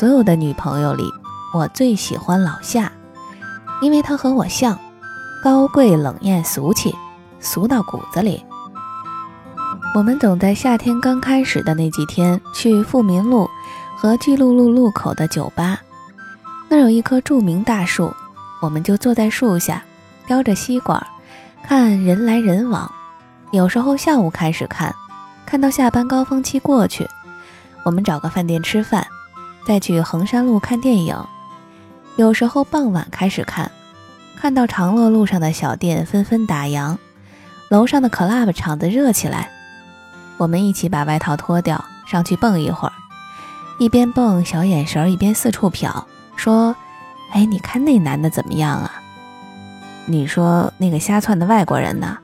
所有的女朋友里，我最喜欢老夏，因为她和我像，高贵冷艳俗气，俗到骨子里。我们总在夏天刚开始的那几天去富民路和巨鹿路路口的酒吧，那儿有一棵著名大树，我们就坐在树下，叼着吸管，看人来人往。有时候下午开始看，看到下班高峰期过去，我们找个饭店吃饭，再去衡山路看电影。有时候傍晚开始看，看到长乐路上的小店纷纷打烊，楼上的 club 场子热起来。我们一起把外套脱掉，上去蹦一会儿，一边蹦小眼神，一边四处瞟，说：“哎，你看那男的怎么样啊？你说那个瞎窜的外国人呢？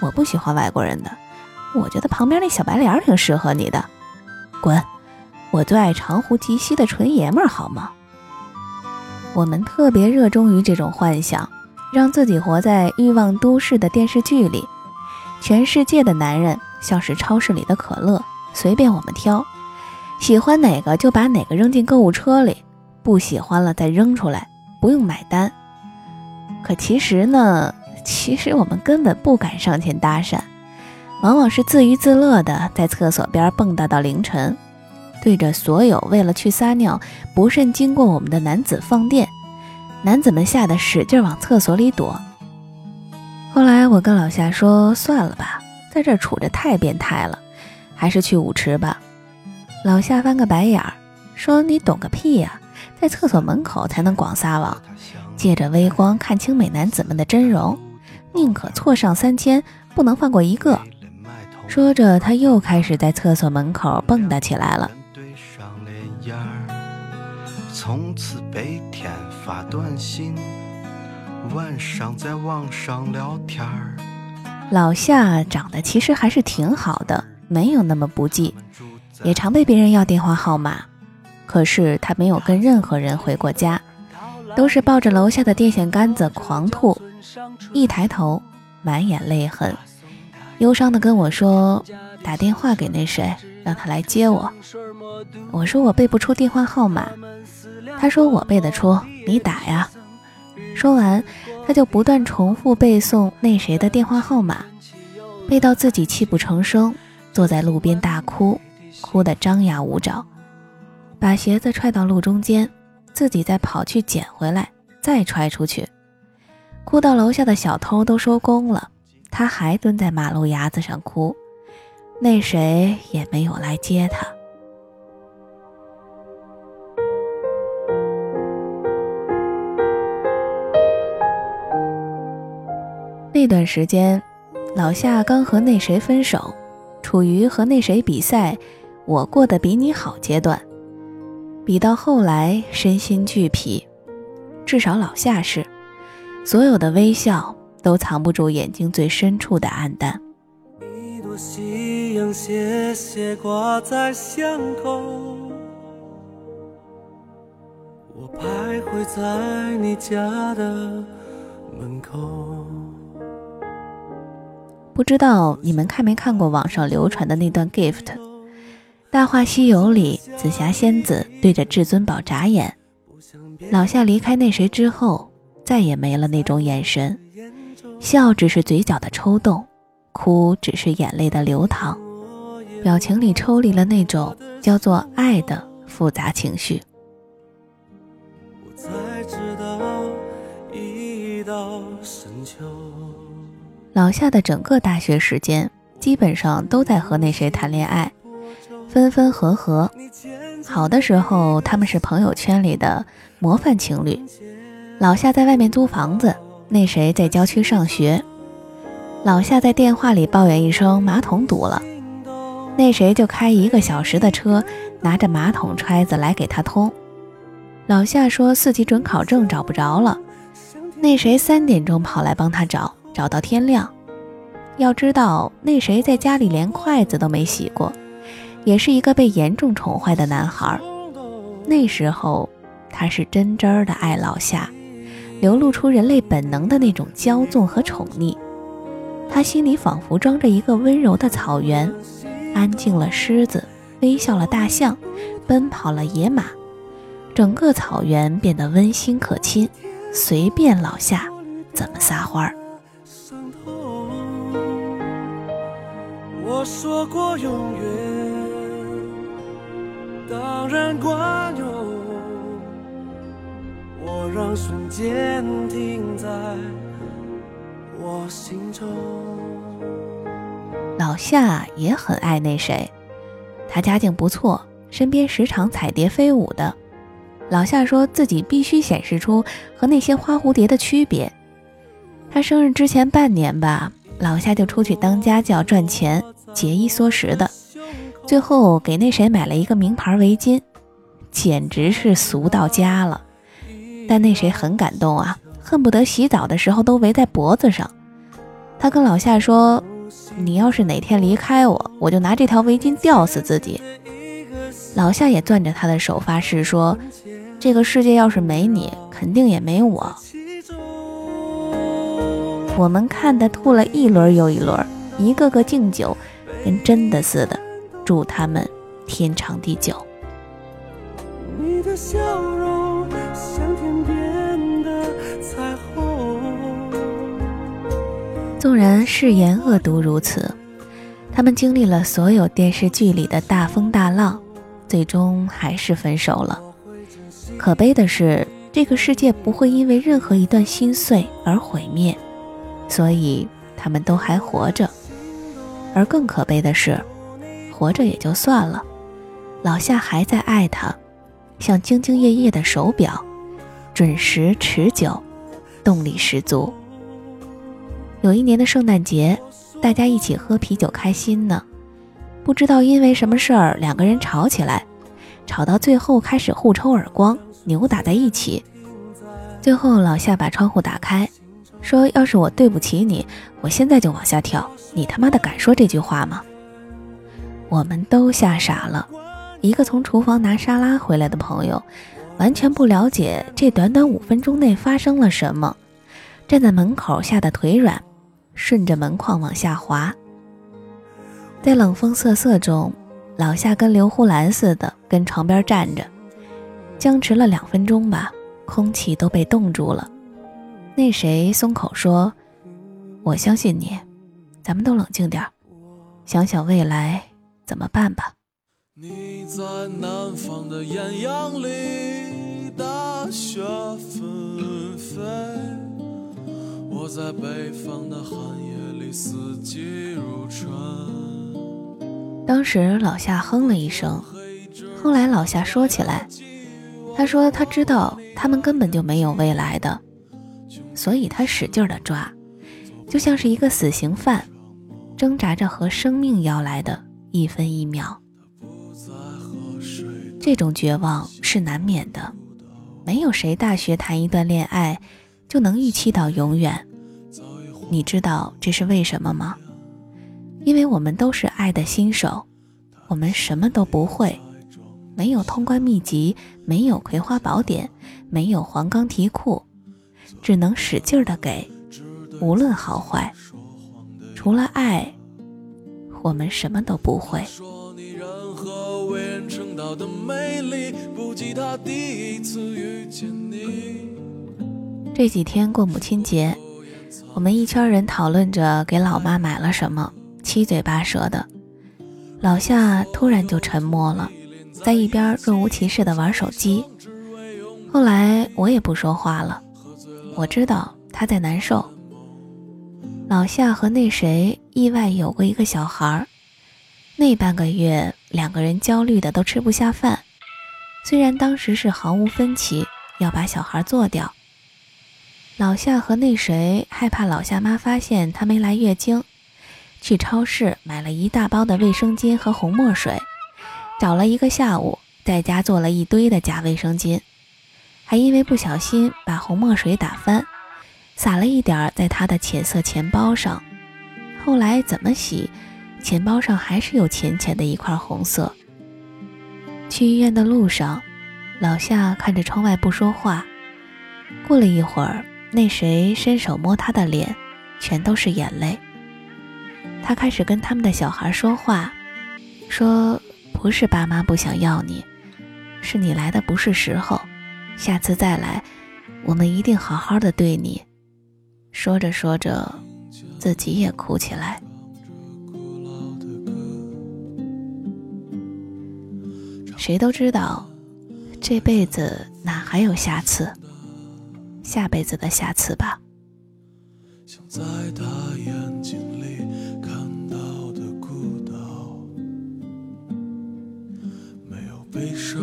我不喜欢外国人的，我觉得旁边那小白脸挺适合你的。滚！我最爱长呼及膝的纯爷们儿，好吗？我们特别热衷于这种幻想，让自己活在欲望都市的电视剧里，全世界的男人。”像是超市里的可乐，随便我们挑，喜欢哪个就把哪个扔进购物车里，不喜欢了再扔出来，不用买单。可其实呢，其实我们根本不敢上前搭讪，往往是自娱自乐的在厕所边蹦跶到凌晨，对着所有为了去撒尿不慎经过我们的男子放电，男子们吓得使劲往厕所里躲。后来我跟老夏说，算了吧。在这儿杵着太变态了，还是去舞池吧。老夏翻个白眼儿，说：“你懂个屁呀，在厕所门口才能广撒网，借着微光看清美男子们的真容，宁可错上三千，不能放过一个。”说着，他又开始在厕所门口蹦跶起来了。从此白天发短信，晚上在网上聊天儿。老夏长得其实还是挺好的，没有那么不济，也常被别人要电话号码。可是他没有跟任何人回过家，都是抱着楼下的电线杆子狂吐。一抬头，满眼泪痕，忧伤的跟我说：“打电话给那谁，让他来接我。”我说：“我背不出电话号码。”他说：“我背得出，你打呀。”说完。他就不断重复背诵那谁的电话号码，背到自己泣不成声，坐在路边大哭，哭得张牙舞爪，把鞋子踹到路中间，自己再跑去捡回来，再踹出去，哭到楼下的小偷都收工了，他还蹲在马路牙子上哭，那谁也没有来接他。那段时间，老夏刚和那谁分手，处于和那谁比赛，我过得比你好阶段。比到后来，身心俱疲，至少老夏是，所有的微笑都藏不住眼睛最深处的黯淡。一朵夕阳斜斜挂在巷口，我徘徊在你家的门口。不知道你们看没看过网上流传的那段 gift，《大话西游》里紫霞仙子对着至尊宝眨眼，老夏离开那谁之后，再也没了那种眼神，笑只是嘴角的抽动，哭只是眼泪的流淌，表情里抽离了那种叫做爱的复杂情绪。我才知道，一到深秋。老夏的整个大学时间，基本上都在和那谁谈恋爱，分分合合。好的时候，他们是朋友圈里的模范情侣。老夏在外面租房子，那谁在郊区上学。老夏在电话里抱怨一声马桶堵了，那谁就开一个小时的车，拿着马桶揣子来给他通。老夏说四级准考证找不着了，那谁三点钟跑来帮他找。找到天亮，要知道那谁在家里连筷子都没洗过，也是一个被严重宠坏的男孩。那时候他是真真的爱老夏，流露出人类本能的那种骄纵和宠溺。他心里仿佛装着一个温柔的草原，安静了狮子，微笑了大象，奔跑了野马，整个草原变得温馨可亲，随便老夏怎么撒欢儿。我说过永远，当然管用。我让瞬间停在我心中。老夏也很爱那谁，他家境不错，身边时常彩蝶飞舞的。老夏说自己必须显示出和那些花蝴蝶的区别。他生日之前半年吧，老夏就出去当家教赚钱。节衣缩食的，最后给那谁买了一个名牌围巾，简直是俗到家了。但那谁很感动啊，恨不得洗澡的时候都围在脖子上。他跟老夏说：“你要是哪天离开我，我就拿这条围巾吊死自己。”老夏也攥着他的手发誓说：“这个世界要是没你，肯定也没我。”我们看的吐了一轮又一轮，一个个敬酒。跟真的似的，祝他们天长地久。纵然誓言恶毒如此，他们经历了所有电视剧里的大风大浪，最终还是分手了。可悲的是，这个世界不会因为任何一段心碎而毁灭，所以他们都还活着。而更可悲的是，活着也就算了，老夏还在爱他，像兢兢业业的手表，准时持久，动力十足。有一年的圣诞节，大家一起喝啤酒开心呢，不知道因为什么事儿，两个人吵起来，吵到最后开始互抽耳光，扭打在一起。最后老夏把窗户打开。说：“要是我对不起你，我现在就往下跳。你他妈的敢说这句话吗？”我们都吓傻了。一个从厨房拿沙拉回来的朋友，完全不了解这短短五分钟内发生了什么，站在门口吓得腿软，顺着门框往下滑。在冷风瑟瑟中，老夏跟刘胡兰似的跟床边站着，僵持了两分钟吧，空气都被冻住了。那谁松口说：“我相信你，咱们都冷静点想想未来怎么办吧。”你在南方的艳阳里，大雪纷飞；我在北方的寒夜里，四季如春。当时老夏哼了一声，后来老夏说起来，他说他知道他们根本就没有未来的。所以他使劲的抓，就像是一个死刑犯，挣扎着和生命要来的一分一秒。这种绝望是难免的，没有谁大学谈一段恋爱就能预期到永远。你知道这是为什么吗？因为我们都是爱的新手，我们什么都不会，没有通关秘籍，没有葵花宝典，没有黄冈题库。只能使劲儿的给，无论好坏，除了爱，我们什么都不会。这几天过母亲节，我们一圈人讨论着给老妈买了什么，七嘴八舌的。老夏突然就沉默了，在一边若无其事的玩手机。后来我也不说话了。我知道他在难受。老夏和那谁意外有过一个小孩儿，那半个月两个人焦虑的都吃不下饭。虽然当时是毫无分歧要把小孩做掉，老夏和那谁害怕老夏妈发现他没来月经，去超市买了一大包的卫生巾和红墨水，找了一个下午，在家做了一堆的假卫生巾。还因为不小心把红墨水打翻，撒了一点儿在他的浅色钱包上。后来怎么洗，钱包上还是有浅浅的一块红色。去医院的路上，老夏看着窗外不说话。过了一会儿，那谁伸手摸他的脸，全都是眼泪。他开始跟他们的小孩说话，说：“不是爸妈不想要你，是你来的不是时候。”下次再来，我们一定好好的对你。”说着说着，自己也哭起来。谁都知道，这辈子哪还有下次？下辈子的下次吧。没有悲伤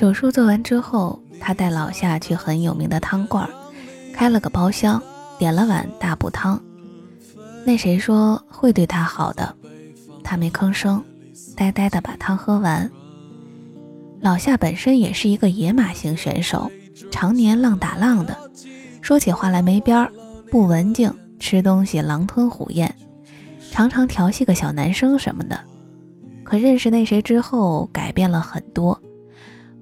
手术做完之后，他带老夏去很有名的汤馆，开了个包厢，点了碗大补汤。那谁说会对他好的？他没吭声，呆呆的把汤喝完。老夏本身也是一个野马型选手，常年浪打浪的，说起话来没边儿，不文静，吃东西狼吞虎咽，常常调戏个小男生什么的。可认识那谁之后，改变了很多。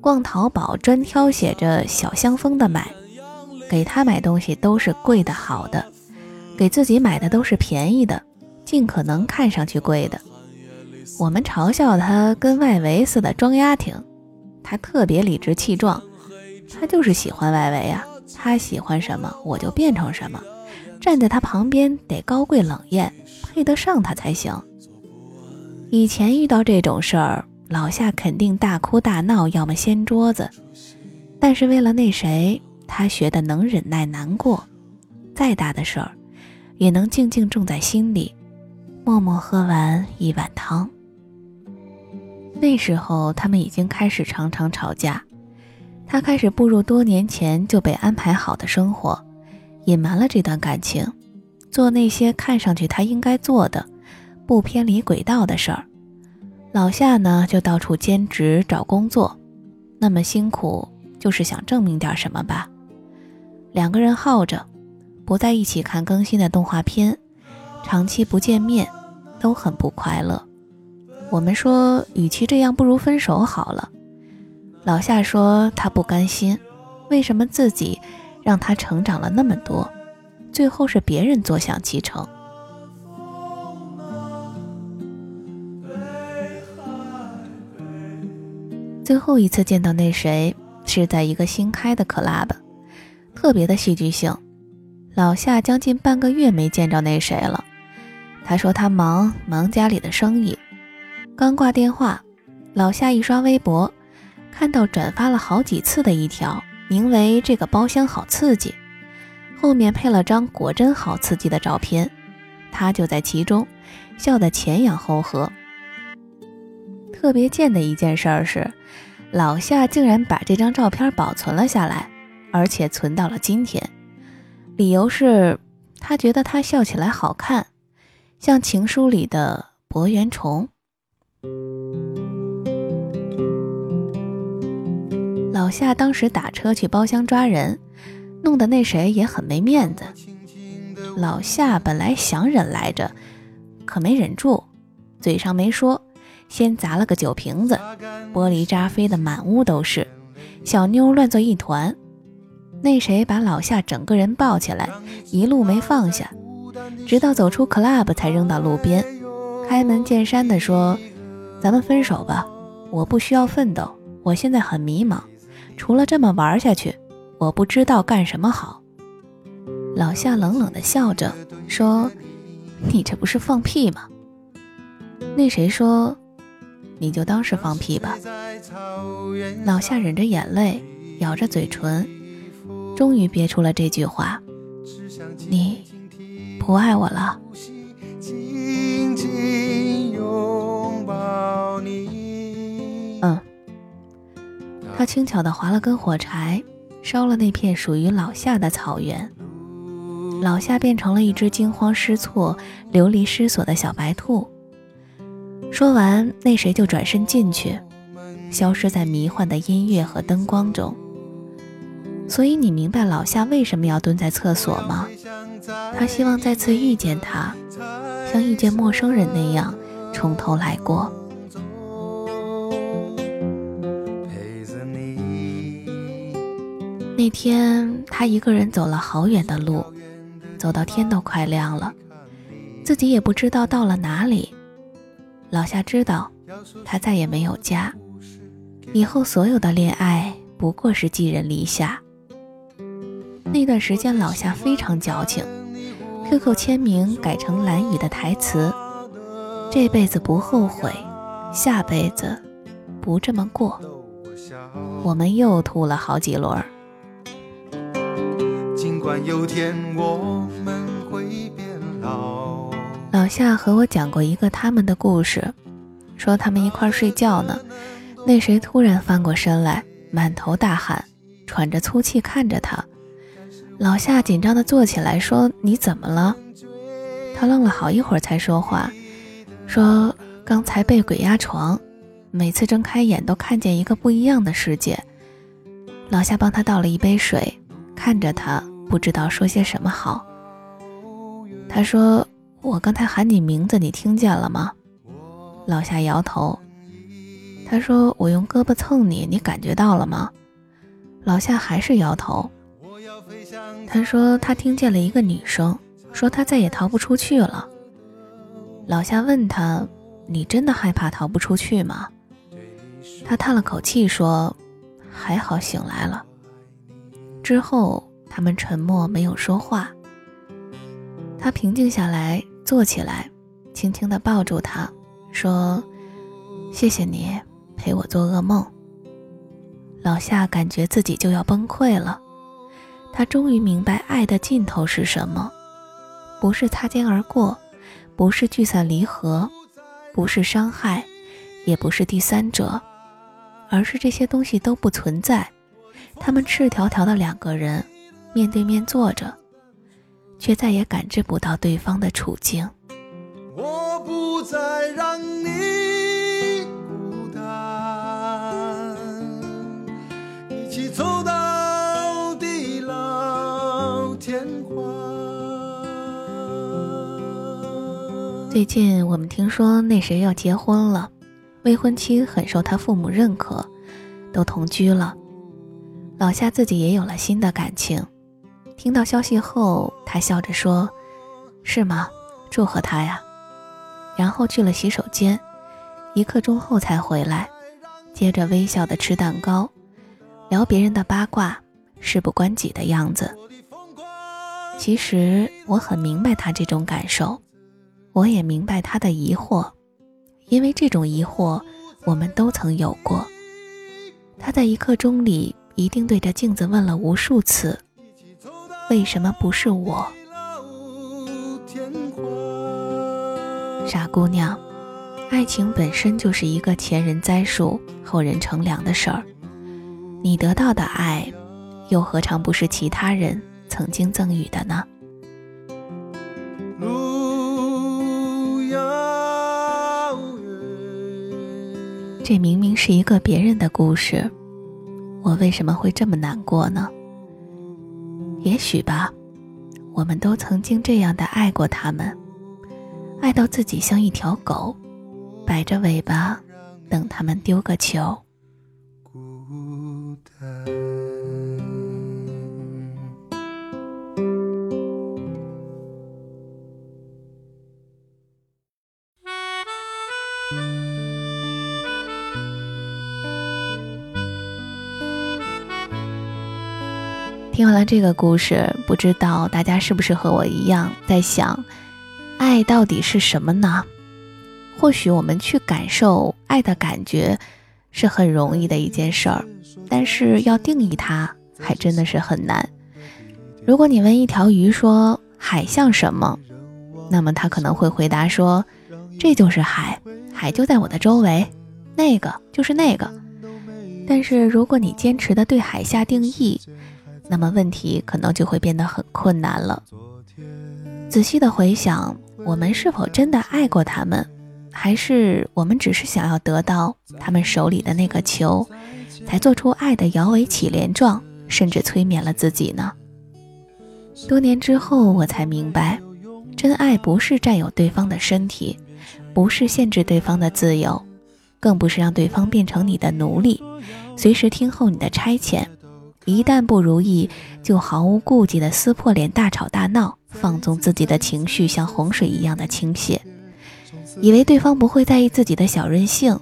逛淘宝专挑写着小香风的买，给他买东西都是贵的好的。给自己买的都是便宜的，尽可能看上去贵的。我们嘲笑他跟外围似的装丫挺，他特别理直气壮。他就是喜欢外围啊，他喜欢什么我就变成什么。站在他旁边得高贵冷艳，配得上他才行。以前遇到这种事儿，老夏肯定大哭大闹，要么掀桌子。但是为了那谁，他学的能忍耐难过，再大的事儿。也能静静种在心里，默默喝完一碗汤。那时候他们已经开始常常吵架，他开始步入多年前就被安排好的生活，隐瞒了这段感情，做那些看上去他应该做的、不偏离轨道的事儿。老夏呢，就到处兼职找工作，那么辛苦，就是想证明点什么吧。两个人耗着。不在一起看更新的动画片，长期不见面，都很不快乐。我们说，与其这样，不如分手好了。老夏说他不甘心，为什么自己让他成长了那么多，最后是别人坐享其成？最后一次见到那谁，是在一个新开的 club，特别的戏剧性。老夏将近半个月没见着那谁了，他说他忙忙家里的生意。刚挂电话，老夏一刷微博，看到转发了好几次的一条，名为“这个包厢好刺激”，后面配了张果真好刺激的照片，他就在其中，笑得前仰后合。特别贱的一件事儿是，老夏竟然把这张照片保存了下来，而且存到了今天。理由是，他觉得他笑起来好看，像情书里的博元崇。老夏当时打车去包厢抓人，弄得那谁也很没面子。老夏本来想忍来着，可没忍住，嘴上没说，先砸了个酒瓶子，玻璃渣飞得满屋都是，小妞乱作一团。那谁把老夏整个人抱起来，一路没放下，直到走出 club 才扔到路边，开门见山的说：“咱们分手吧，我不需要奋斗，我现在很迷茫，除了这么玩下去，我不知道干什么好。”老夏冷冷的笑着说：“你这不是放屁吗？”那谁说：“你就当是放屁吧。”老夏忍着眼泪，咬着嘴唇。终于憋出了这句话：“你不爱我了。”嗯，他轻巧地划了根火柴，烧了那片属于老夏的草原。老夏变成了一只惊慌失措、流离失所的小白兔。说完，那谁就转身进去，消失在迷幻的音乐和灯光中。所以你明白老夏为什么要蹲在厕所吗？他希望再次遇见他，像遇见陌生人那样从头来过。那天他一个人走了好远的路，走到天都快亮了，自己也不知道到了哪里。老夏知道他再也没有家，以后所有的恋爱不过是寄人篱下。那段时间，老夏非常矫情，QQ 签名改成蓝雨的台词：“这辈子不后悔，下辈子不这么过。”我们又吐了好几轮。尽管有天我老。夏和我讲过一个他们的故事，说他们一块睡觉呢，那谁突然翻过身来，满头大汗，喘着粗气看着他。老夏紧张地坐起来说：“你怎么了？”他愣了好一会儿才说话，说：“刚才被鬼压床，每次睁开眼都看见一个不一样的世界。”老夏帮他倒了一杯水，看着他，不知道说些什么好。他说：“我刚才喊你名字，你听见了吗？”老夏摇头。他说：“我用胳膊蹭你，你感觉到了吗？”老夏还是摇头。他说他听见了一个女生说他再也逃不出去了。老夏问他：“你真的害怕逃不出去吗？”他叹了口气说。还好醒来了。之后，他们沉默，没有说话。他平静下来，坐起来，轻轻地抱住他，说：“谢谢你陪我做噩梦。”老夏感觉自己就要崩溃了。他终于明白爱的尽头是什么：不是擦肩而过，不是聚散离合，不是伤害，也不是第三者。而是这些东西都不存在，他们赤条条的两个人面对面坐着，却再也感知不到对方的处境。我不再让你孤单，一起走到地老天荒。最近我们听说那谁要结婚了。未婚妻很受他父母认可，都同居了。老夏自己也有了新的感情。听到消息后，他笑着说：“是吗？祝贺他呀。”然后去了洗手间，一刻钟后才回来，接着微笑的吃蛋糕，聊别人的八卦，事不关己的样子。其实我很明白他这种感受，我也明白他的疑惑。因为这种疑惑，我们都曾有过。他在一刻钟里一定对着镜子问了无数次：“为什么不是我？”傻姑娘，爱情本身就是一个前人栽树，后人乘凉的事儿。你得到的爱，又何尝不是其他人曾经赠予的呢？这明明是一个别人的故事，我为什么会这么难过呢？也许吧，我们都曾经这样的爱过他们，爱到自己像一条狗，摆着尾巴等他们丢个球。这个故事，不知道大家是不是和我一样在想，爱到底是什么呢？或许我们去感受爱的感觉是很容易的一件事儿，但是要定义它还真的是很难。如果你问一条鱼说海像什么，那么它可能会回答说，这就是海，海就在我的周围，那个就是那个。但是如果你坚持的对海下定义，那么问题可能就会变得很困难了。仔细的回想，我们是否真的爱过他们，还是我们只是想要得到他们手里的那个球，才做出爱的摇尾乞怜状，甚至催眠了自己呢？多年之后，我才明白，真爱不是占有对方的身体，不是限制对方的自由，更不是让对方变成你的奴隶，随时听候你的差遣。一旦不如意，就毫无顾忌的撕破脸、大吵大闹，放纵自己的情绪像洪水一样的倾泻。以为对方不会在意自己的小任性，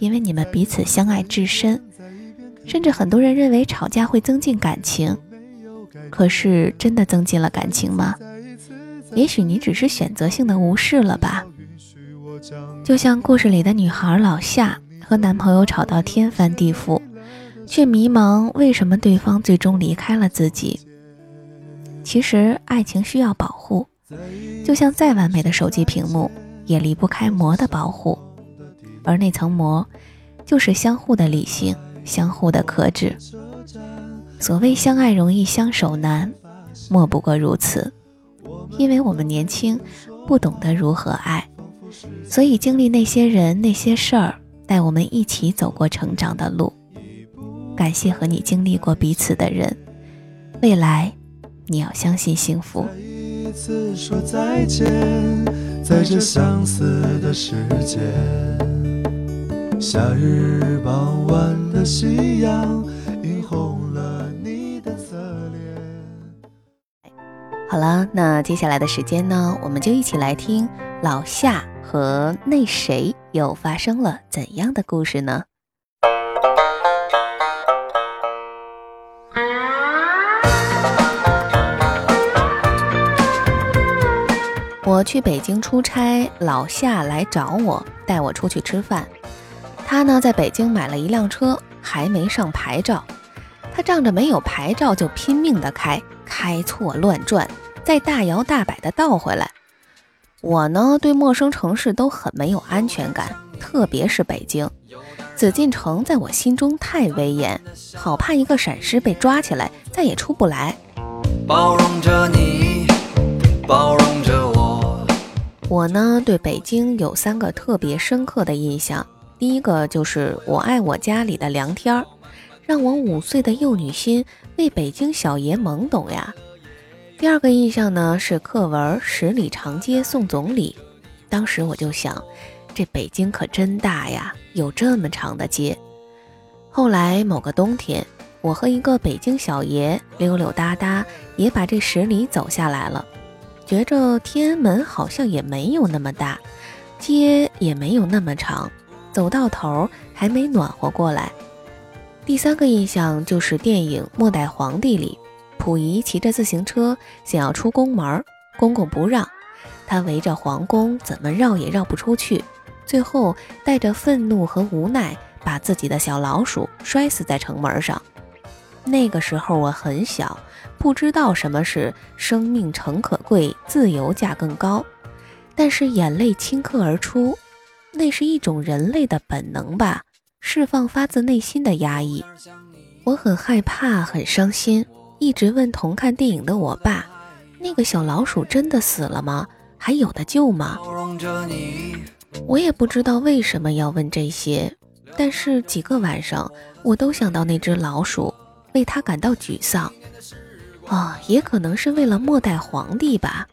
因为你们彼此相爱至深，甚至很多人认为吵架会增进感情。可是真的增进了感情吗？也许你只是选择性的无视了吧。就像故事里的女孩老夏和男朋友吵到天翻地覆，却迷茫为什么对方最终离开了自己。其实爱情需要保护，就像再完美的手机屏幕也离不开膜的保护，而那层膜就是相互的理性，相互的克制。所谓相爱容易相守难，莫不过如此。因为我们年轻，不懂得如何爱，所以经历那些人、那些事儿，带我们一起走过成长的路。感谢和你经历过彼此的人，未来你要相信幸福。在这相似的世界夏日傍晚的夕阳映红了你的侧脸。好了，那接下来的时间呢，我们就一起来听老夏和那谁又发生了怎样的故事呢？去北京出差，老夏来找我，带我出去吃饭。他呢，在北京买了一辆车，还没上牌照。他仗着没有牌照，就拼命的开，开错乱转，再大摇大摆的倒回来。我呢，对陌生城市都很没有安全感，特别是北京，紫禁城在我心中太威严，好怕一个闪失被抓起来，再也出不来。包容着你，包容。我呢，对北京有三个特别深刻的印象。第一个就是我爱我家里的凉天儿，让我五岁的幼女心为北京小爷懵懂呀。第二个印象呢是课文《十里长街送总理》，当时我就想，这北京可真大呀，有这么长的街。后来某个冬天，我和一个北京小爷溜溜达达，也把这十里走下来了，觉着天安门好像也没有那么大，街也没有那么长。走到头还没暖和过来。第三个印象就是电影《末代皇帝》里，溥仪骑着自行车想要出宫门，公公不让，他围着皇宫怎么绕也绕不出去，最后带着愤怒和无奈，把自己的小老鼠摔死在城门上。那个时候我很小，不知道什么是生命诚可贵，自由价更高，但是眼泪顷刻而出。那是一种人类的本能吧，释放发自内心的压抑。我很害怕，很伤心，一直问同看电影的我爸：“那个小老鼠真的死了吗？还有的救吗？”我也不知道为什么要问这些，但是几个晚上我都想到那只老鼠，为它感到沮丧。啊，也可能是为了末代皇帝吧。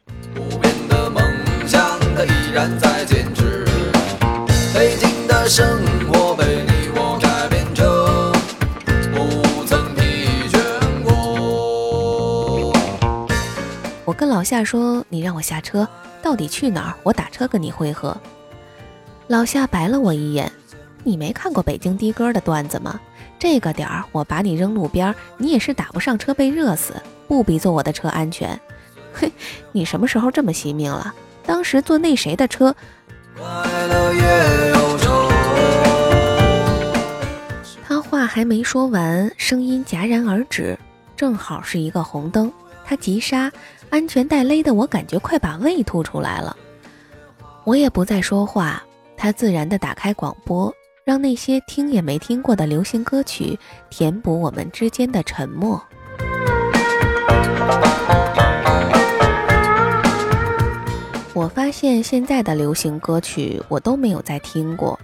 北京的生活被你我改变着，不曾疲倦过。我跟老夏说：“你让我下车，到底去哪儿？我打车跟你会合。”老夏白了我一眼：“你没看过北京的哥的段子吗？这个点儿我把你扔路边，你也是打不上车被热死，不比坐我的车安全。嘿，你什么时候这么惜命了？当时坐那谁的车？”他话还没说完，声音戛然而止，正好是一个红灯。他急刹，安全带勒得我感觉快把胃吐出来了。我也不再说话，他自然地打开广播，让那些听也没听过的流行歌曲填补我们之间的沉默。我发现现在的流行歌曲我都没有再听过，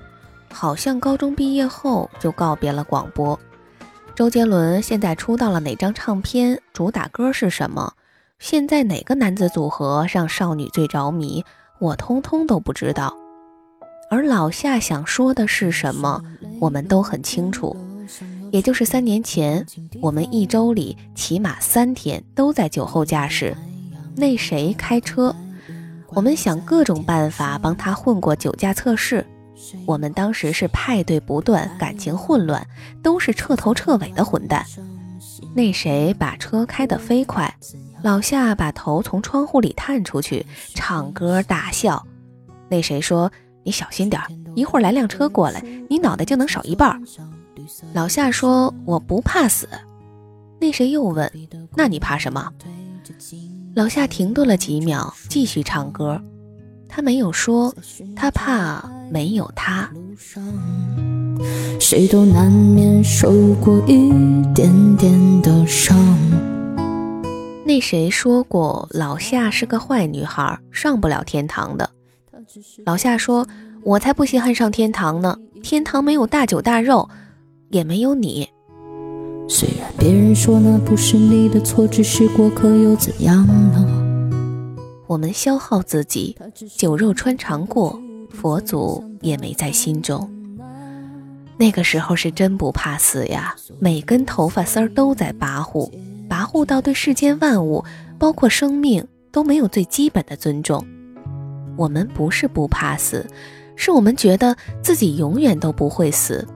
好像高中毕业后就告别了广播。周杰伦现在出到了哪张唱片？主打歌是什么？现在哪个男子组合让少女最着迷？我通通都不知道。而老夏想说的是什么？我们都很清楚，也就是三年前，我们一周里起码三天都在酒后驾驶，那谁开车？我们想各种办法帮他混过酒驾测试。我们当时是派对不断，感情混乱，都是彻头彻尾的混蛋。那谁把车开得飞快，老夏把头从窗户里探出去，唱歌大笑。那谁说：“你小心点，一会儿来辆车过来，你脑袋就能少一半。”老夏说：“我不怕死。”那谁又问：“那你怕什么？”老夏停顿了几秒，继续唱歌。他没有说，他怕没有他。谁都难免受过一点点的伤。那谁说过老夏是个坏女孩，上不了天堂的？老夏说：“我才不稀罕上天堂呢，天堂没有大酒大肉，也没有你。”虽然别人说那不是你的错，只是过客，又怎样呢？我们消耗自己，酒肉穿肠过，佛祖也没在心中。那个时候是真不怕死呀，每根头发丝儿都在跋扈，跋扈到对世间万物，包括生命都没有最基本的尊重。我们不是不怕死，是我们觉得自己永远都不会死，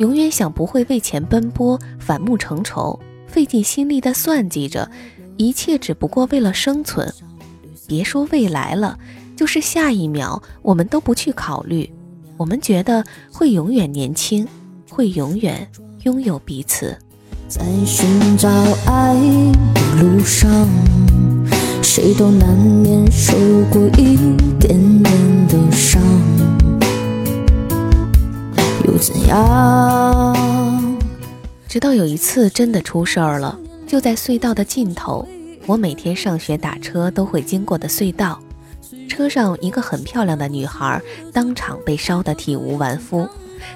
永远想不会为钱奔波，反目成仇，费尽心力的算计着，一切只不过为了生存。别说未来了，就是下一秒，我们都不去考虑。我们觉得会永远年轻，会永远拥有彼此。在寻找爱的路上，谁都难免受过一点点的伤，又怎样？直到有一次真的出事儿了，就在隧道的尽头，我每天上学打车都会经过的隧道。车上一个很漂亮的女孩当场被烧得体无完肤，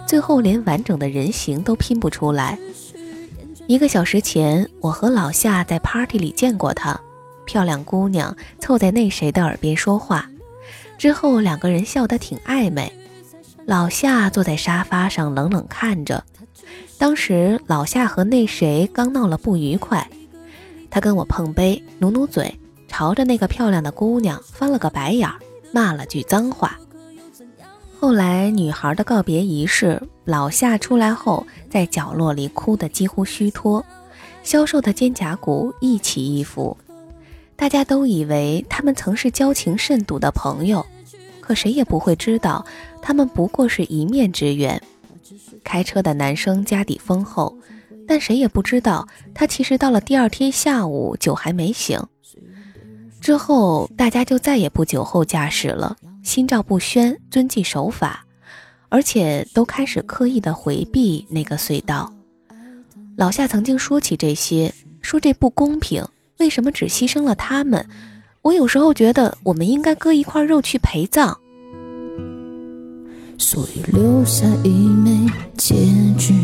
最后连完整的人形都拼不出来。一个小时前，我和老夏在 party 里见过她，漂亮姑娘凑在那谁的耳边说话，之后两个人笑得挺暧昧。老夏坐在沙发上冷冷看着。当时老夏和那谁刚闹了不愉快，他跟我碰杯，努努嘴。朝着那个漂亮的姑娘翻了个白眼，骂了句脏话。后来女孩的告别仪式，老夏出来后，在角落里哭得几乎虚脱，消瘦的肩胛骨一起一伏。大家都以为他们曾是交情甚笃的朋友，可谁也不会知道，他们不过是一面之缘。开车的男生家底丰厚，但谁也不知道，他其实到了第二天下午酒还没醒。之后，大家就再也不酒后驾驶了，心照不宣，遵纪守法，而且都开始刻意的回避那个隧道。老夏曾经说起这些，说这不公平，为什么只牺牲了他们？我有时候觉得，我们应该割一块肉去陪葬。所以留下一枚戒指，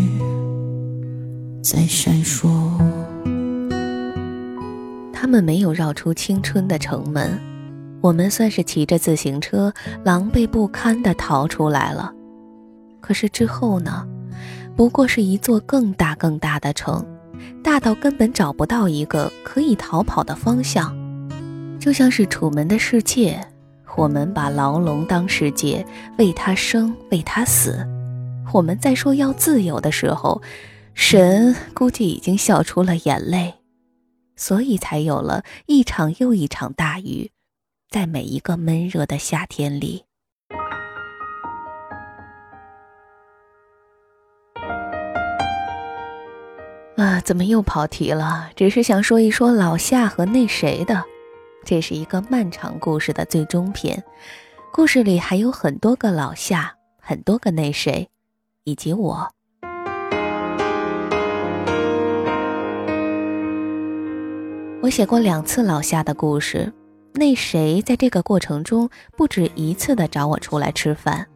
在闪烁。他们没有绕出青春的城门，我们算是骑着自行车狼狈不堪地逃出来了。可是之后呢？不过是一座更大更大的城，大到根本找不到一个可以逃跑的方向。就像是楚门的世界，我们把牢笼当世界，为他生，为他死。我们在说要自由的时候，神估计已经笑出了眼泪。所以才有了一场又一场大雨，在每一个闷热的夏天里。啊，怎么又跑题了？只是想说一说老夏和那谁的。这是一个漫长故事的最终篇，故事里还有很多个老夏，很多个那谁，以及我。我写过两次老夏的故事，那谁在这个过程中不止一次的找我出来吃饭，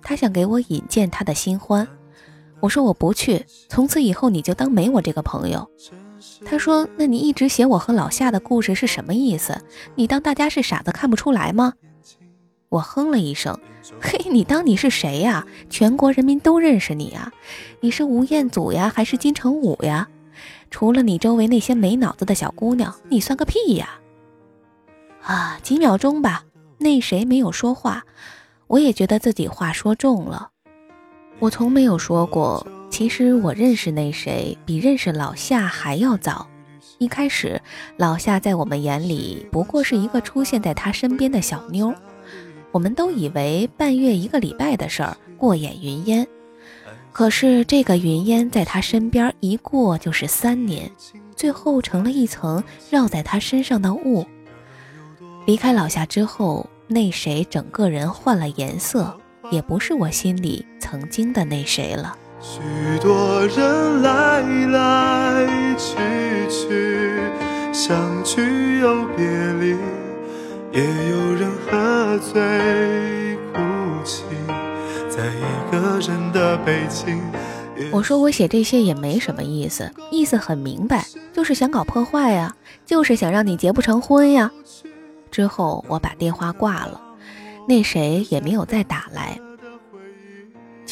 他想给我引荐他的新欢，我说我不去，从此以后你就当没我这个朋友。他说：“那你一直写我和老夏的故事是什么意思？你当大家是傻子看不出来吗？”我哼了一声：“嘿，你当你是谁呀？全国人民都认识你啊！你是吴彦祖呀，还是金城武呀？”除了你周围那些没脑子的小姑娘，你算个屁呀！啊，几秒钟吧，那谁没有说话，我也觉得自己话说重了。我从没有说过，其实我认识那谁比认识老夏还要早。一开始，老夏在我们眼里不过是一个出现在他身边的小妞，我们都以为半月一个礼拜的事儿，过眼云烟。可是这个云烟在他身边一过就是三年，最后成了一层绕在他身上的雾。离开老夏之后，那谁整个人换了颜色，也不是我心里曾经的那谁了。许多人来来去去，相聚又别离，也有人喝醉哭泣，在一个人的北京。我说我写这些也没什么意思，意思很明白，就是想搞破坏呀，就是想让你结不成婚呀。之后我把电话挂了，那谁也没有再打来。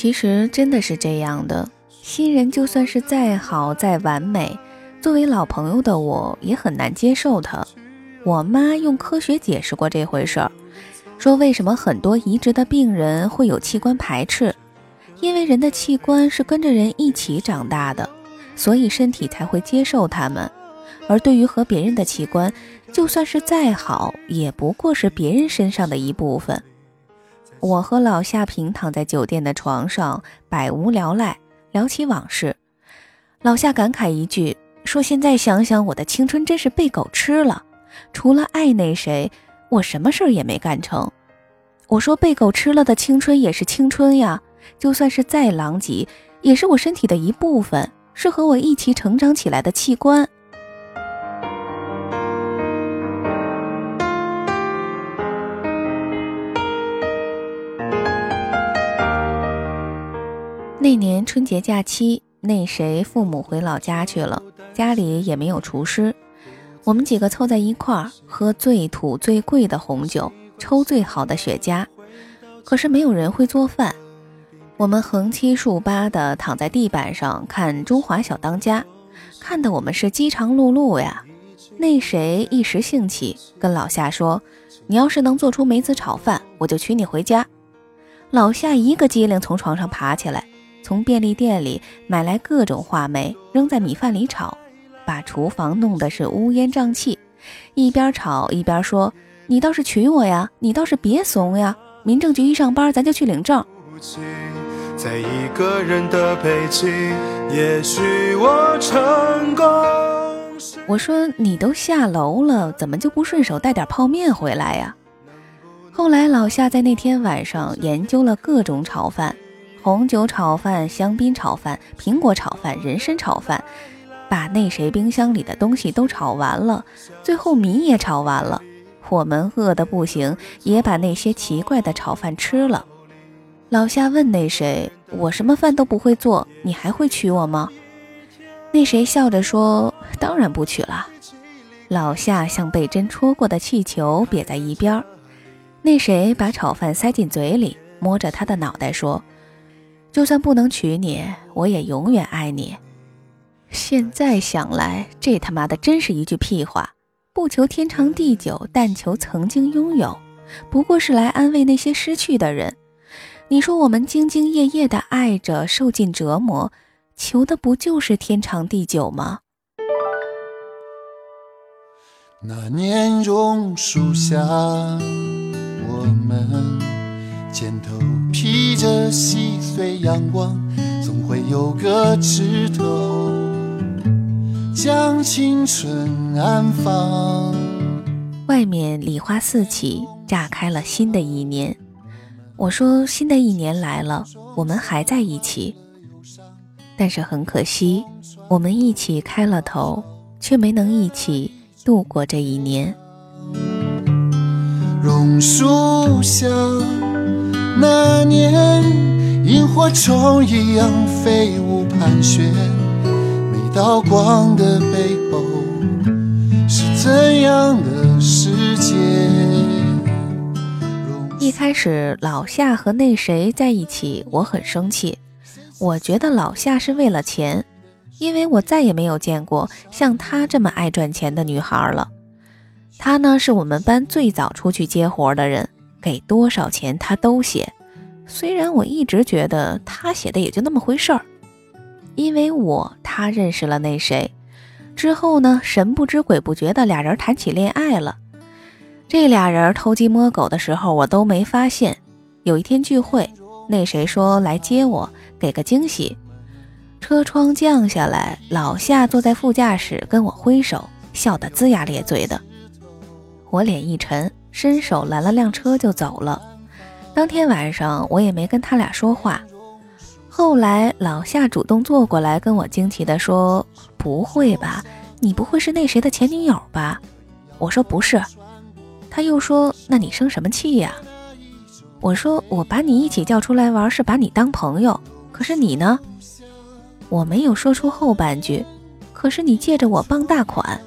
其实真的是这样的，新人就算是再好再完美，作为老朋友的我也很难接受他。我妈用科学解释过这回事儿，说为什么很多移植的病人会有器官排斥，因为人的器官是跟着人一起长大的，所以身体才会接受他们。而对于和别人的器官，就算是再好，也不过是别人身上的一部分。我和老夏平躺在酒店的床上，百无聊赖，聊起往事。老夏感慨一句，说：“现在想想，我的青春真是被狗吃了。除了爱那谁，我什么事儿也没干成。”我说：“被狗吃了的青春也是青春呀，就算是再狼藉，也是我身体的一部分，是和我一起成长起来的器官。”春节假期，那谁父母回老家去了，家里也没有厨师，我们几个凑在一块儿喝最土最贵的红酒，抽最好的雪茄，可是没有人会做饭。我们横七竖八的躺在地板上看《中华小当家》，看得我们是饥肠辘辘呀。那谁一时兴起跟老夏说：“你要是能做出梅子炒饭，我就娶你回家。”老夏一个机灵从床上爬起来。从便利店里买来各种话梅，扔在米饭里炒，把厨房弄得是乌烟瘴气。一边炒一边说：“你倒是娶我呀，你倒是别怂呀！民政局一上班，咱就去领证。”在一个人的北京，也许我成功。我说：“你都下楼了，怎么就不顺手带点泡面回来呀？”后来老夏在那天晚上研究了各种炒饭。红酒炒饭、香槟炒饭、苹果炒饭、人参炒饭，把那谁冰箱里的东西都炒完了，最后米也炒完了。我们饿得不行，也把那些奇怪的炒饭吃了。老夏问那谁：“我什么饭都不会做，你还会娶我吗？”那谁笑着说：“当然不娶了。”老夏像被针戳过的气球瘪在一边。那谁把炒饭塞进嘴里，摸着他的脑袋说。就算不能娶你，我也永远爱你。现在想来，这他妈的真是一句屁话。不求天长地久，但求曾经拥有，不过是来安慰那些失去的人。你说我们兢兢业业的爱着，受尽折磨，求的不就是天长地久吗？那年榕树下，我们。肩头披着细碎阳光，总会有个枝头将青春安放。外面礼花四起，炸开了新的一年。我说新的一年来了，我们还在一起。但是很可惜，我们一起开了头，却没能一起度过这一年。榕树下。那年，萤火虫一样飞舞盘旋，每道光的背后是怎样的世界？一开始，老夏和那谁在一起，我很生气。我觉得老夏是为了钱，因为我再也没有见过像她这么爱赚钱的女孩了。她呢，是我们班最早出去接活的人。给多少钱他都写。虽然我一直觉得他写的也就那么回事儿，因为我他认识了那谁之后呢，神不知鬼不觉的俩人谈起恋爱了。这俩人偷鸡摸狗的时候我都没发现。有一天聚会，那谁说来接我，给个惊喜。车窗降下来，老夏坐在副驾驶跟我挥手，笑得龇牙咧嘴的。我脸一沉，伸手拦了辆车就走了。当天晚上我也没跟他俩说话。后来老夏主动坐过来跟我惊奇地说：“不会吧，你不会是那谁的前女友吧？”我说：“不是。”他又说：“那你生什么气呀？”我说：“我把你一起叫出来玩是把你当朋友，可是你呢？”我没有说出后半句，可是你借着我傍大款。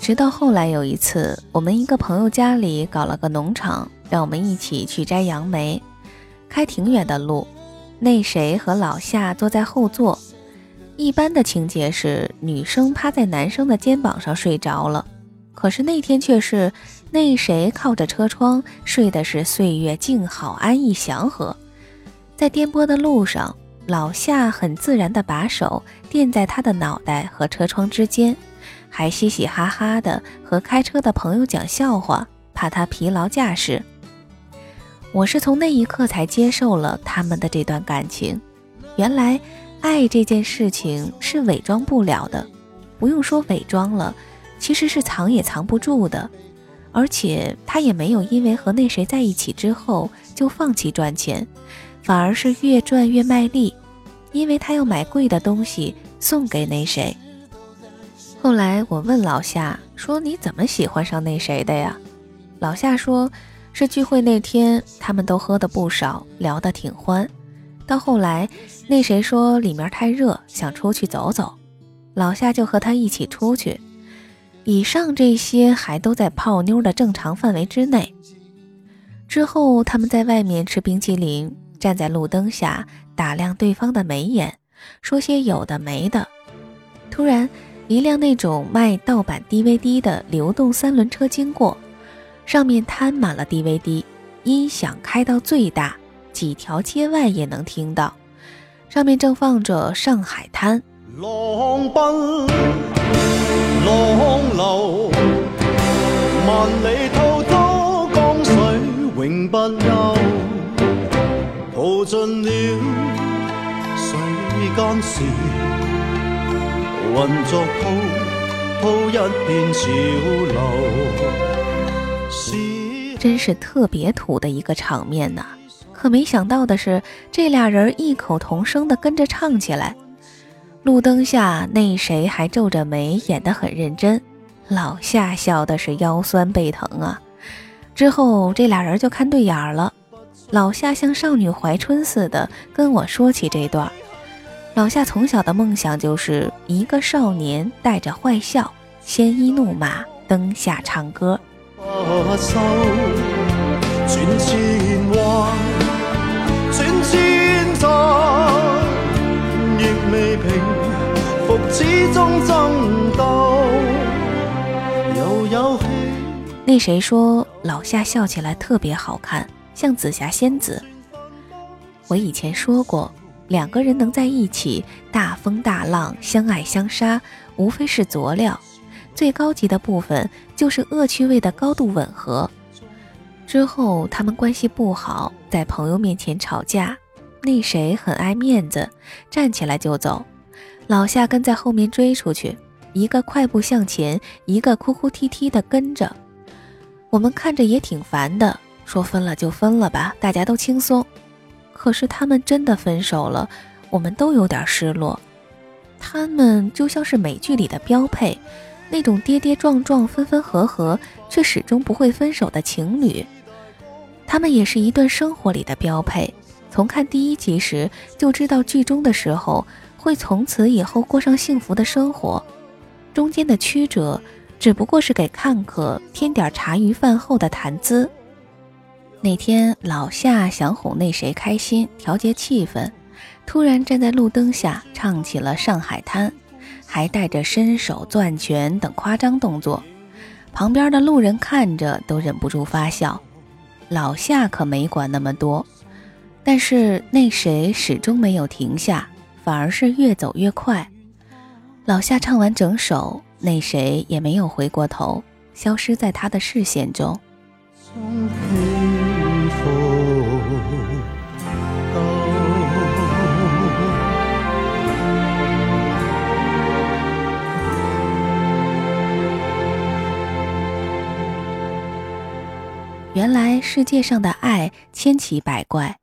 直到后来有一次，我们一个朋友家里搞了个农场，让我们一起去摘杨梅。开挺远的路，那谁和老夏坐在后座。一般的情节是女生趴在男生的肩膀上睡着了，可是那天却是那谁靠着车窗睡的是岁月静好、安逸祥和。在颠簸的路上，老夏很自然地把手垫在他的脑袋和车窗之间。还嘻嘻哈哈的和开车的朋友讲笑话，怕他疲劳驾驶。我是从那一刻才接受了他们的这段感情。原来，爱这件事情是伪装不了的，不用说伪装了，其实是藏也藏不住的。而且他也没有因为和那谁在一起之后就放弃赚钱，反而是越赚越卖力，因为他要买贵的东西送给那谁。后来我问老夏说：“你怎么喜欢上那谁的呀？”老夏说：“是聚会那天，他们都喝的不少，聊得挺欢。到后来，那谁说里面太热，想出去走走，老夏就和他一起出去。以上这些还都在泡妞的正常范围之内。之后，他们在外面吃冰淇淋，站在路灯下打量对方的眉眼，说些有的没的。突然。一辆那种卖盗版 DVD 的流动三轮车经过，上面摊满了 DVD，音响开到最大，几条街外也能听到。上面正放着《上海滩》。浪奔浪流，万里滔间事。作一片潮流。真是特别土的一个场面呐！可没想到的是，这俩人异口同声的跟着唱起来。路灯下，那谁还皱着眉，演得很认真。老夏笑的是腰酸背疼啊。之后，这俩人就看对眼了。老夏像少女怀春似的跟我说起这段。老夏从小的梦想就是一个少年带着坏笑，鲜衣怒马灯下唱歌。那谁说老夏笑起来特别好看，像紫霞仙子？我以前说过。两个人能在一起，大风大浪，相爱相杀，无非是佐料。最高级的部分就是恶趣味的高度吻合。之后他们关系不好，在朋友面前吵架，那谁很爱面子，站起来就走。老夏跟在后面追出去，一个快步向前，一个哭哭啼啼的跟着。我们看着也挺烦的，说分了就分了吧，大家都轻松。可是他们真的分手了，我们都有点失落。他们就像是美剧里的标配，那种跌跌撞撞、分分合合却始终不会分手的情侣。他们也是一段生活里的标配，从看第一集时就知道剧中的时候会从此以后过上幸福的生活，中间的曲折只不过是给看客添点茶余饭后的谈资。那天，老夏想哄那谁开心，调节气氛，突然站在路灯下唱起了《上海滩》，还带着伸手攥拳等夸张动作，旁边的路人看着都忍不住发笑。老夏可没管那么多，但是那谁始终没有停下，反而是越走越快。老夏唱完整首，那谁也没有回过头，消失在他的视线中。原来世界上的爱千奇百怪，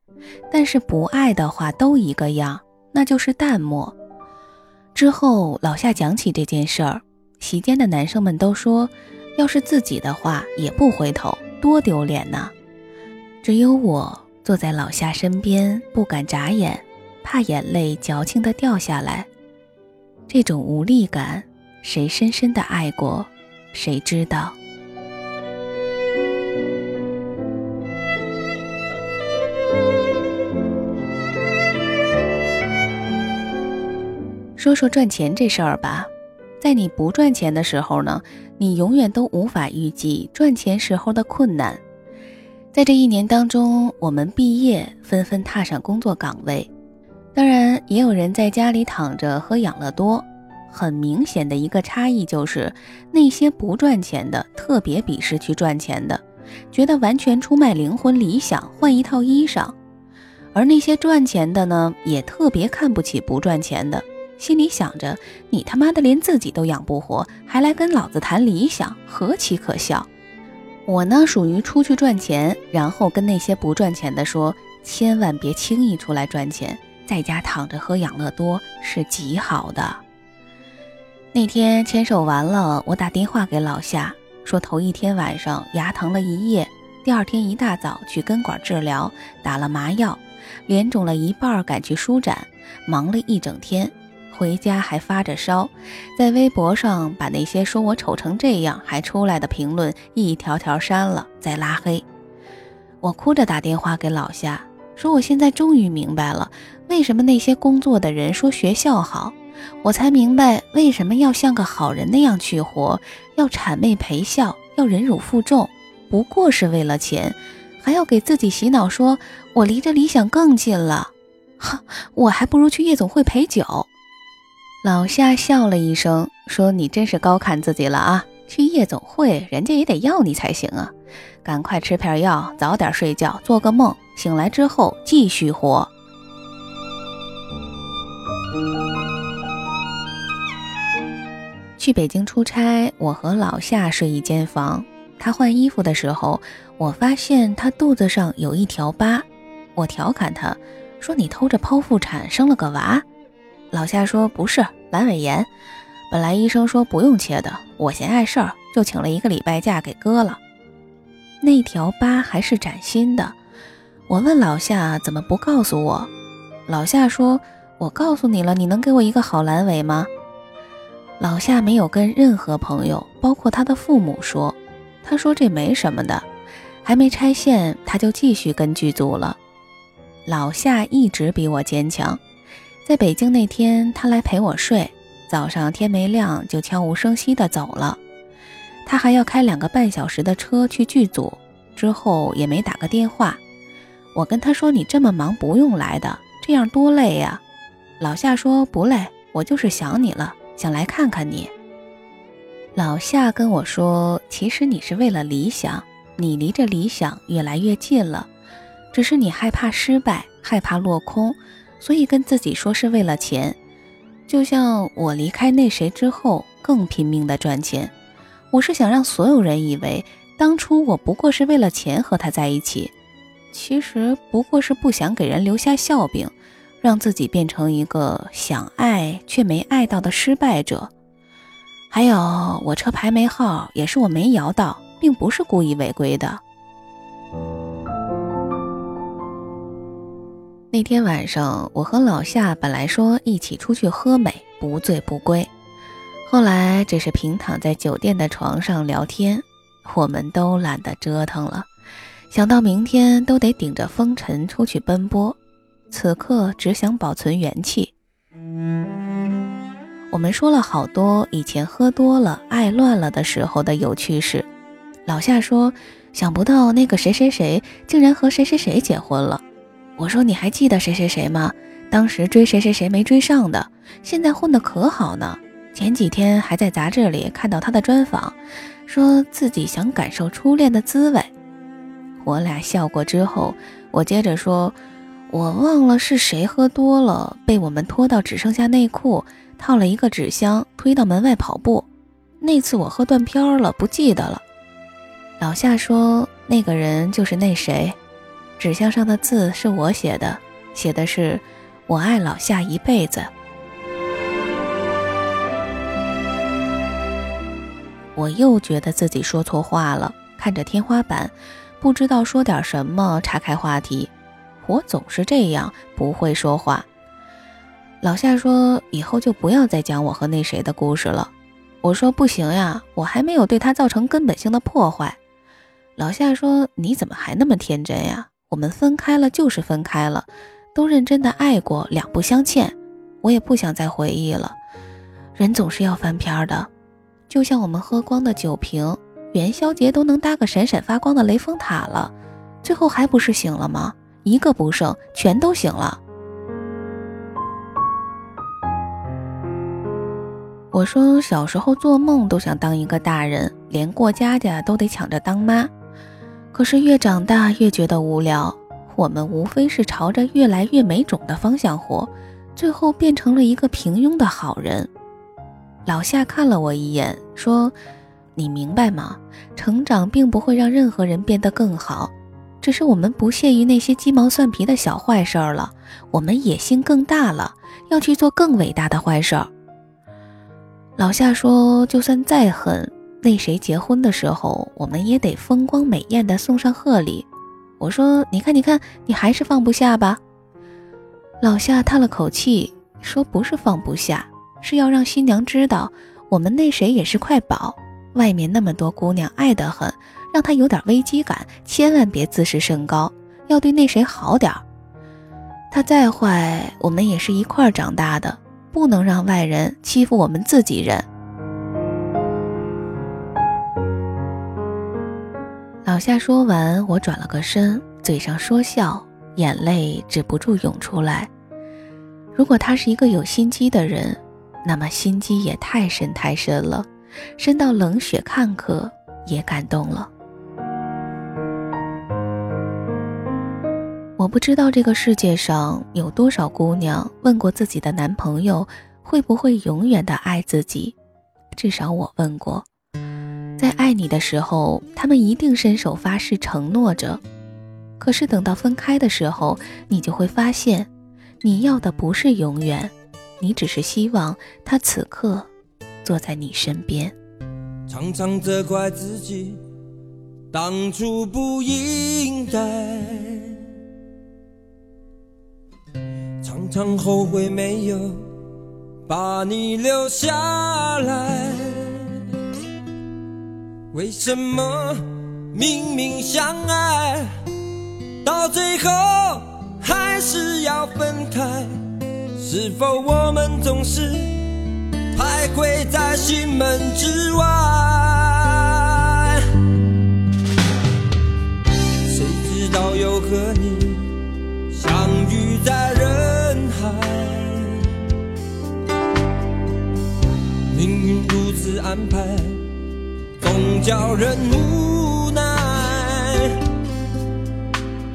但是不爱的话都一个样，那就是淡漠。之后老夏讲起这件事儿，席间的男生们都说，要是自己的话也不回头，多丢脸呐。只有我坐在老夏身边，不敢眨眼，怕眼泪矫情的掉下来。这种无力感，谁深深的爱过，谁知道。说说赚钱这事儿吧，在你不赚钱的时候呢，你永远都无法预计赚钱时候的困难。在这一年当中，我们毕业，纷纷踏上工作岗位，当然也有人在家里躺着喝养乐多。很明显的一个差异就是，那些不赚钱的特别鄙视去赚钱的，觉得完全出卖灵魂理想换一套衣裳；而那些赚钱的呢，也特别看不起不赚钱的。心里想着，你他妈的连自己都养不活，还来跟老子谈理想，何其可笑！我呢，属于出去赚钱，然后跟那些不赚钱的说，千万别轻易出来赚钱，在家躺着喝养乐多是极好的。那天牵手完了，我打电话给老夏，说头一天晚上牙疼了一夜，第二天一大早去根管治疗，打了麻药，脸肿了一半，赶去舒展，忙了一整天。回家还发着烧，在微博上把那些说我丑成这样还出来的评论一条条删了，再拉黑。我哭着打电话给老夏，说我现在终于明白了，为什么那些工作的人说学校好，我才明白为什么要像个好人那样去活，要谄媚陪笑，要忍辱负重，不过是为了钱，还要给自己洗脑说我离着理想更近了。哈，我还不如去夜总会陪酒。老夏笑了一声，说：“你真是高看自己了啊！去夜总会，人家也得要你才行啊！赶快吃片药，早点睡觉，做个梦，醒来之后继续活。”去北京出差，我和老夏睡一间房。他换衣服的时候，我发现他肚子上有一条疤。我调侃他说：“你偷着剖腹产生了个娃？”老夏说：“不是阑尾炎，本来医生说不用切的，我嫌碍事儿，就请了一个礼拜假给割了。那条疤还是崭新的。我问老夏怎么不告诉我？老夏说：我告诉你了，你能给我一个好阑尾吗？老夏没有跟任何朋友，包括他的父母说。他说这没什么的，还没拆线，他就继续跟剧组了。老夏一直比我坚强。”在北京那天，他来陪我睡。早上天没亮就悄无声息地走了。他还要开两个半小时的车去剧组，之后也没打个电话。我跟他说：“你这么忙，不用来的，这样多累呀。”老夏说：“不累，我就是想你了，想来看看你。”老夏跟我说：“其实你是为了理想，你离着理想越来越近了，只是你害怕失败，害怕落空。”所以跟自己说是为了钱，就像我离开那谁之后更拼命的赚钱，我是想让所有人以为当初我不过是为了钱和他在一起，其实不过是不想给人留下笑柄，让自己变成一个想爱却没爱到的失败者。还有我车牌没号也是我没摇到，并不是故意违规的。那天晚上，我和老夏本来说一起出去喝美，不醉不归。后来只是平躺在酒店的床上聊天，我们都懒得折腾了。想到明天都得顶着风尘出去奔波，此刻只想保存元气。我们说了好多以前喝多了爱乱了的时候的有趣事。老夏说，想不到那个谁谁谁竟然和谁谁谁结婚了。我说，你还记得谁谁谁吗？当时追谁谁谁没追上的，现在混得可好呢。前几天还在杂志里看到他的专访，说自己想感受初恋的滋味。我俩笑过之后，我接着说，我忘了是谁喝多了，被我们拖到只剩下内裤，套了一个纸箱，推到门外跑步。那次我喝断片了，不记得了。老夏说，那个人就是那谁，纸箱上的字是我写的，写的是“我爱老夏一辈子”。我又觉得自己说错话了，看着天花板，不知道说点什么，岔开话题。我总是这样，不会说话。老夏说：“以后就不要再讲我和那谁的故事了。”我说：“不行呀，我还没有对他造成根本性的破坏。”老夏说：“你怎么还那么天真呀？我们分开了就是分开了，都认真的爱过，两不相欠。我也不想再回忆了。人总是要翻篇的。”就像我们喝光的酒瓶，元宵节都能搭个闪闪发光的雷峰塔了，最后还不是醒了吗？一个不剩，全都醒了。我说小时候做梦都想当一个大人，连过家家都得抢着当妈。可是越长大越觉得无聊，我们无非是朝着越来越没种的方向活，最后变成了一个平庸的好人。老夏看了我一眼，说：“你明白吗？成长并不会让任何人变得更好，只是我们不屑于那些鸡毛蒜皮的小坏事儿了，我们野心更大了，要去做更伟大的坏事儿。”老夏说：“就算再狠，那谁结婚的时候，我们也得风光美艳的送上贺礼。”我说：“你看，你看，你还是放不下吧？”老夏叹了口气，说：“不是放不下。”是要让新娘知道，我们那谁也是块宝，外面那么多姑娘爱得很，让她有点危机感，千万别自视甚高，要对那谁好点儿。他再坏，我们也是一块长大的，不能让外人欺负我们自己人。老夏说完，我转了个身，嘴上说笑，眼泪止不住涌出来。如果他是一个有心机的人。那么心机也太深太深了，深到冷血看客也感动了。我不知道这个世界上有多少姑娘问过自己的男朋友会不会永远的爱自己，至少我问过。在爱你的时候，他们一定伸手发誓承诺着，可是等到分开的时候，你就会发现，你要的不是永远。你只是希望他此刻坐在你身边，常常责怪自己当初不应该，常常后悔没有把你留下来。为什么明明相爱，到最后还是要分开？是否我们总是徘徊在心门之外？谁知道又和你相遇在人海？命运如此安排，总叫人无奈。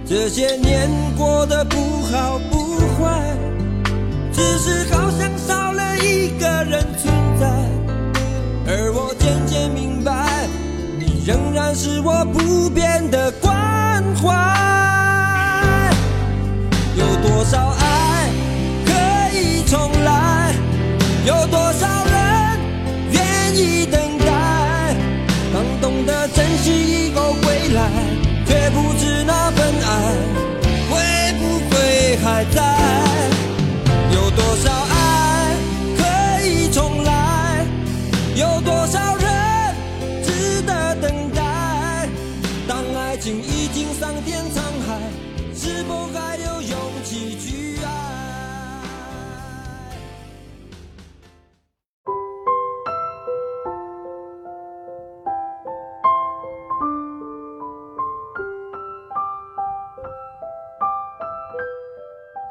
这些年过得不好不坏。只是好像少了一个人存在，而我渐渐明白，你仍然是我不变的关怀。有多少爱可以重来？有多少人愿意等来，却不知那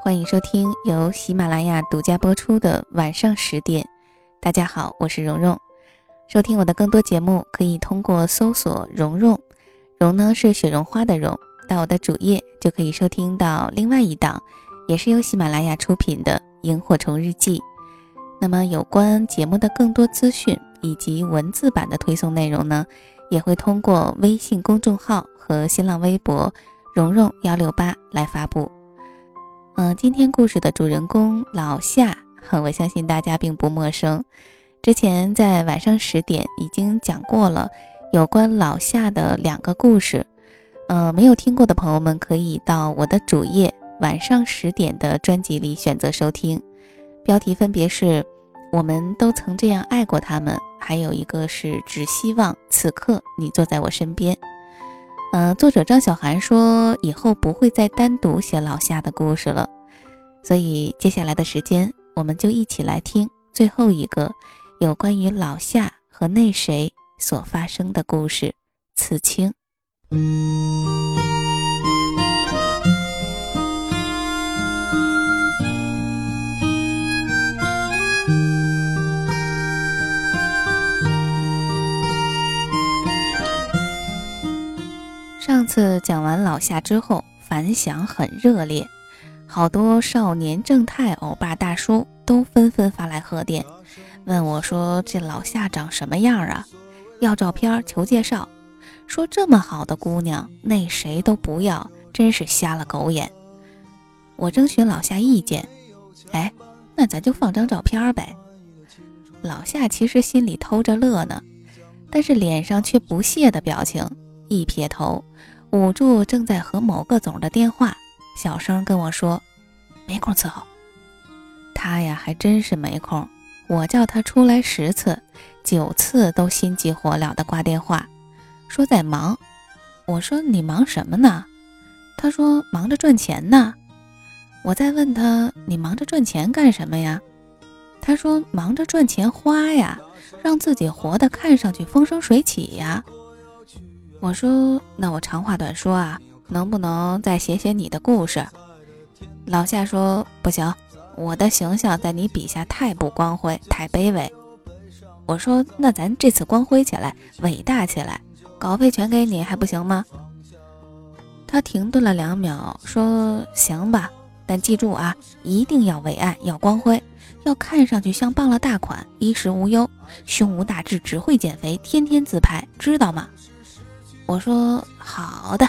欢迎收听由喜马拉雅独家播出的晚上十点。大家好，我是蓉蓉。收听我的更多节目，可以通过搜索“蓉蓉”，蓉呢是雪绒花的蓉。到我的主页就可以收听到另外一档，也是由喜马拉雅出品的《萤火虫日记》。那么有关节目的更多资讯以及文字版的推送内容呢，也会通过微信公众号和新浪微博“蓉蓉幺六八”来发布。嗯，今天故事的主人公老夏，我相信大家并不陌生。之前在晚上十点已经讲过了有关老夏的两个故事。呃，没有听过的朋友们可以到我的主页晚上十点的专辑里选择收听。标题分别是“我们都曾这样爱过他们”，还有一个是“只希望此刻你坐在我身边”。呃，作者张小涵说以后不会再单独写老夏的故事了，所以接下来的时间，我们就一起来听最后一个有关于老夏和那谁所发生的故事——刺青。上次讲完老夏之后，反响很热烈，好多少年正太欧巴大叔都纷纷发来贺电，问我说：“这老夏长什么样啊？要照片求介绍。说这么好的姑娘，那谁都不要，真是瞎了狗眼。”我征询老夏意见，哎，那咱就放张照片呗。老夏其实心里偷着乐呢，但是脸上却不屑的表情，一撇头。捂住正在和某个总的电话，小声跟我说：“没空伺候。”他呀，还真是没空。我叫他出来十次，九次都心急火燎的挂电话，说在忙。我说：“你忙什么呢？”他说：“忙着赚钱呢。”我再问他：“你忙着赚钱干什么呀？”他说：“忙着赚钱花呀，让自己活得看上去风生水起呀。”我说：“那我长话短说啊，能不能再写写你的故事？”老夏说：“不行，我的形象在你笔下太不光辉，太卑微。”我说：“那咱这次光辉起来，伟大起来，稿费全给你还不行吗？”他停顿了两秒，说：“行吧，但记住啊，一定要伟岸，要光辉，要看上去像傍了大款，衣食无忧，胸无大志，只会减肥，天天自拍，知道吗？”我说好的。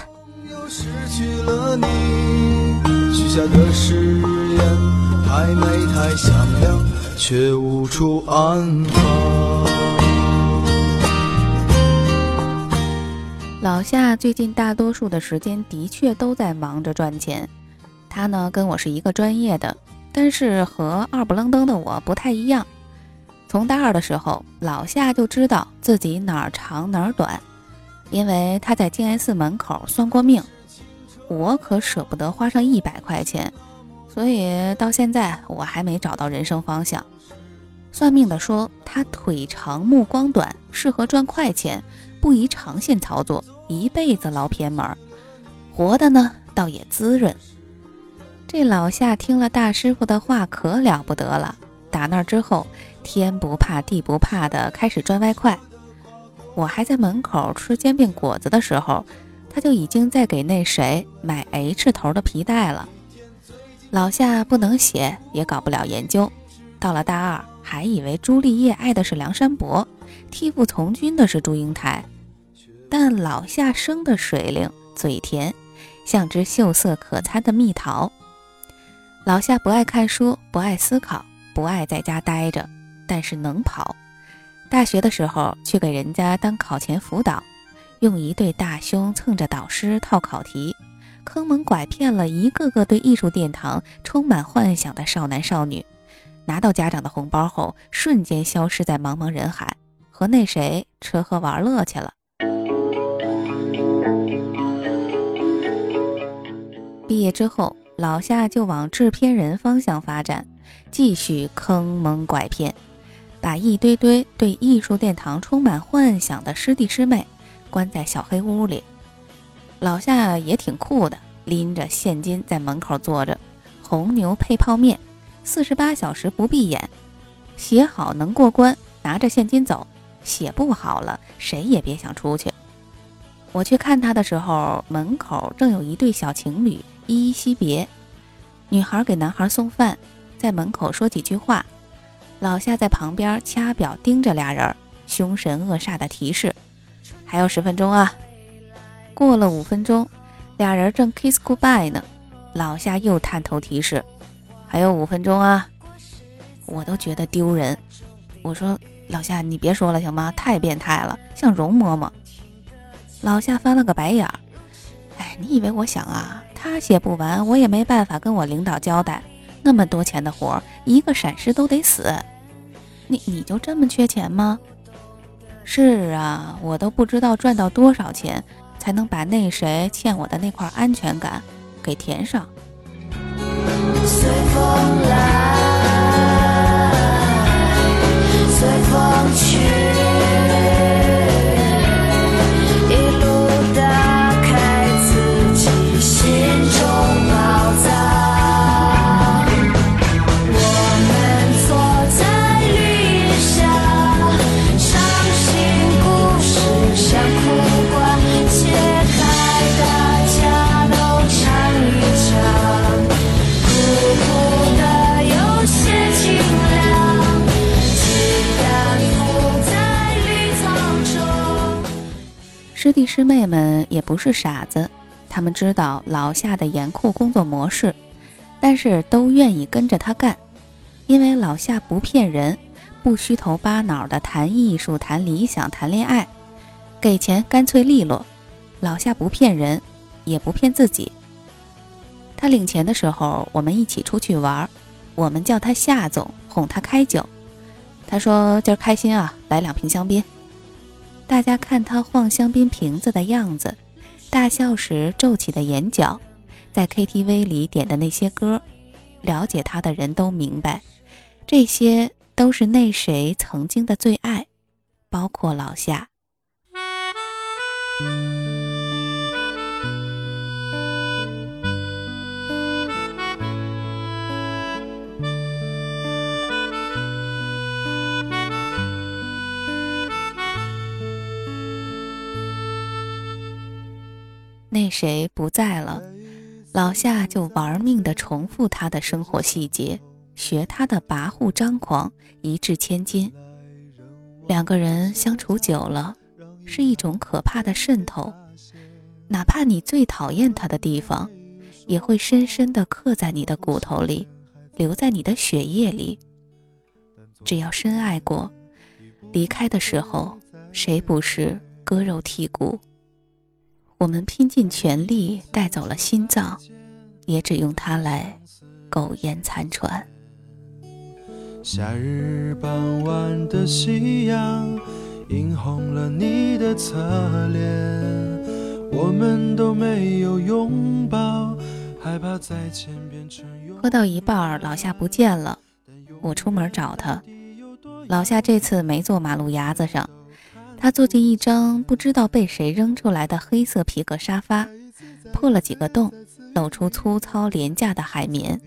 老夏最近大多数的时间的确都在忙着赚钱。他呢跟我是一个专业的，但是和二不愣登的我不太一样。从大二的时候，老夏就知道自己哪儿长哪儿短。因为他在静安寺门口算过命，我可舍不得花上一百块钱，所以到现在我还没找到人生方向。算命的说他腿长目光短，适合赚快钱，不宜长线操作，一辈子捞偏门。活的呢倒也滋润。这老夏听了大师傅的话可了不得了，打那之后天不怕地不怕的开始赚外快。我还在门口吃煎饼果子的时候，他就已经在给那谁买 H 头的皮带了。老夏不能写，也搞不了研究。到了大二，还以为朱丽叶爱的是梁山伯，替父从军的是祝英台。但老夏生的水灵，嘴甜，像只秀色可餐的蜜桃。老夏不爱看书，不爱思考，不爱在家待着，但是能跑。大学的时候去给人家当考前辅导，用一对大胸蹭着导师套考题，坑蒙拐骗了一个个对艺术殿堂充满幻想的少男少女。拿到家长的红包后，瞬间消失在茫茫人海，和那谁吃喝玩乐去了。毕业之后，老夏就往制片人方向发展，继续坑蒙拐骗。把一堆堆对艺术殿堂充满幻想的师弟师妹关在小黑屋里，老夏也挺酷的，拎着现金在门口坐着，红牛配泡面，四十八小时不闭眼，写好能过关，拿着现金走；写不好了，谁也别想出去。我去看他的时候，门口正有一对小情侣依依惜别，女孩给男孩送饭，在门口说几句话，老夏在旁边掐表盯着俩人，凶神恶煞的提示：“还有十分钟啊！”过了五分钟。俩人正 kiss goodbye 呢，老夏又探头提示：“还有五分钟啊！”我都觉得丢人。我说：“老夏，你别说了行吗？太变态了，像容嬷嬷。”老夏翻了个白眼儿：“哎，你以为我想啊？他写不完，我也没办法跟我领导交代。那么多钱的活，一个闪失都得死。你你就这么缺钱吗？是啊，我都不知道赚到多少钱。”才能把那谁欠我的那块安全感给填上。随风来，随风去。师弟师妹们也不是傻子，他们知道老夏的严酷工作模式，但是都愿意跟着他干，因为老夏不骗人，不虚头巴脑的谈艺术、谈理想、谈恋爱，给钱干脆利落。老夏不骗人，也不骗自己。他领钱的时候，我们一起出去玩，我们叫他夏总，哄他开酒。他说今儿开心啊，来两瓶香槟。大家看他晃香槟瓶子的样子，大笑时皱起的眼角，在 KTV 里点的那些歌，了解他的人都明白，这些都是那谁曾经的最爱，包括老夏。那谁不在了，老夏就玩命的重复他的生活细节，学他的跋扈张狂，一掷千金。两个人相处久了，是一种可怕的渗透，哪怕你最讨厌他的地方，也会深深的刻在你的骨头里，留在你的血液里。只要深爱过，离开的时候，谁不是割肉剔骨？我们拼尽全力带走了心脏，也只用它来苟延残喘。夏日傍晚的夕阳映红了你的侧脸，我们都没有拥抱，害怕在前边喝到一半，老夏不见了，我出门找他。老夏这次没坐马路牙子上。他坐进一张不知道被谁扔出来的黑色皮革沙发，破了几个洞，露出粗糙廉价的海绵。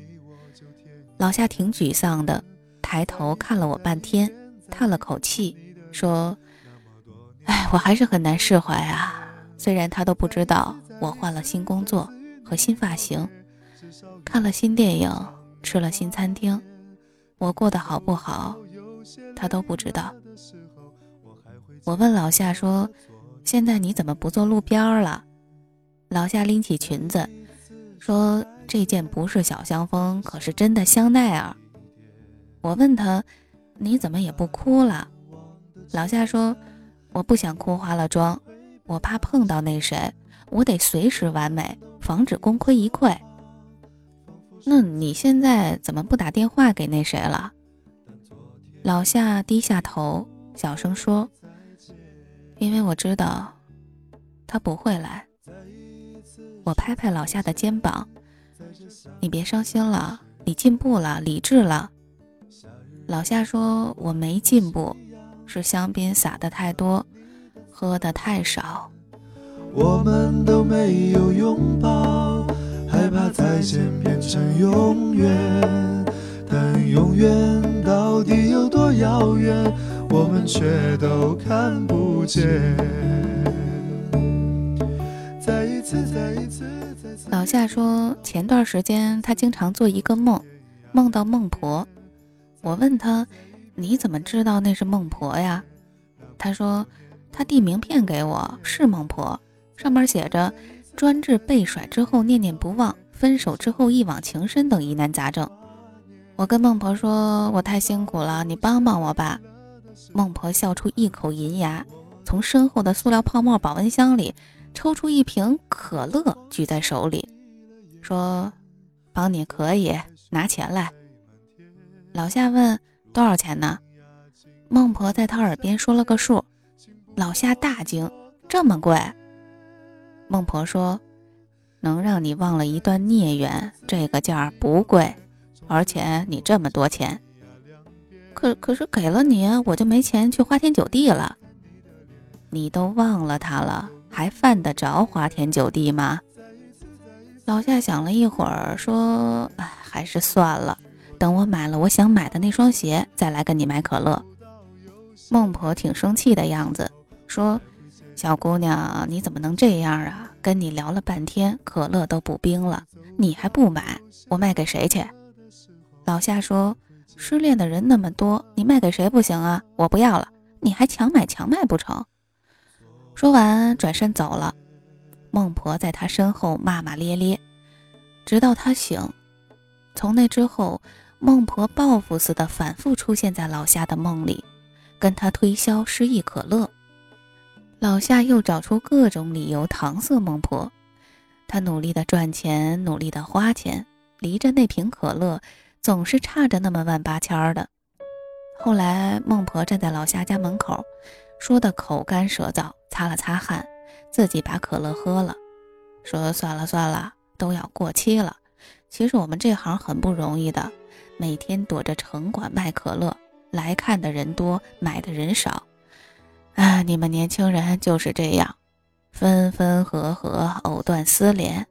老夏挺沮丧的，抬头看了我半天，叹了口气，说：“哎，我还是很难释怀啊。虽然他都不知道我换了新工作和新发型，看了新电影，吃了新餐厅，我过得好不好，他都不知道。”我问老夏说：“现在你怎么不坐路边了？”老夏拎起裙子说：“这件不是小香风，可是真的香奈儿。”我问他：“你怎么也不哭了？”老夏说：“我不想哭花了妆，我怕碰到那谁，我得随时完美，防止功亏一篑。”那你现在怎么不打电话给那谁了？老夏低下头，小声说。因为我知道，他不会来。我拍拍老夏的肩膀：“你别伤心了，你进步了，理智了。”老夏说：“我没进步，是香槟洒的太多，喝的太少。”我们都没有拥抱，害害怕再见变成永远，但永远到底有多遥远，我们却都看不见。老夏说，前段时间他经常做一个梦，梦到孟婆。我问他，你怎么知道那是孟婆呀？他说，他递名片给我，是孟婆，上面写着专治被甩之后念念不忘、分手之后一往情深等疑难杂症。我跟孟婆说，我太辛苦了，你帮帮我吧。孟婆笑出一口银牙，从身后的塑料泡沫保温箱里。抽出一瓶可乐，举在手里，说：“帮你可以，拿钱来。”老夏问：“多少钱呢？”孟婆在他耳边说了个数。老夏大惊：“这么贵？”孟婆说：“能让你忘了一段孽缘，这个价不贵，而且你这么多钱，可可是给了你，我就没钱去花天酒地了。你都忘了他了。”还犯得着花天酒地吗？老夏想了一会儿，说：“哎，还是算了，等我买了我想买的那双鞋，再来跟你买可乐。”孟婆挺生气的样子，说：“小姑娘，你怎么能这样啊？跟你聊了半天，可乐都不冰了，你还不买？我卖给谁去？”老夏说：“失恋的人那么多，你卖给谁不行啊？我不要了，你还强买强卖不成？”说完，转身走了。孟婆在他身后骂骂咧咧，直到他醒。从那之后，孟婆报复似的反复出现在老夏的梦里，跟他推销失忆可乐。老夏又找出各种理由搪塞孟婆。他努力的赚钱，努力的花钱，离着那瓶可乐总是差着那么万八千的。后来，孟婆站在老夏家门口。说的口干舌燥，擦了擦汗，自己把可乐喝了，说：“算了算了，都要过期了。其实我们这行很不容易的，每天躲着城管卖可乐，来看的人多，买的人少。啊，你们年轻人就是这样，分分合合，藕断丝连，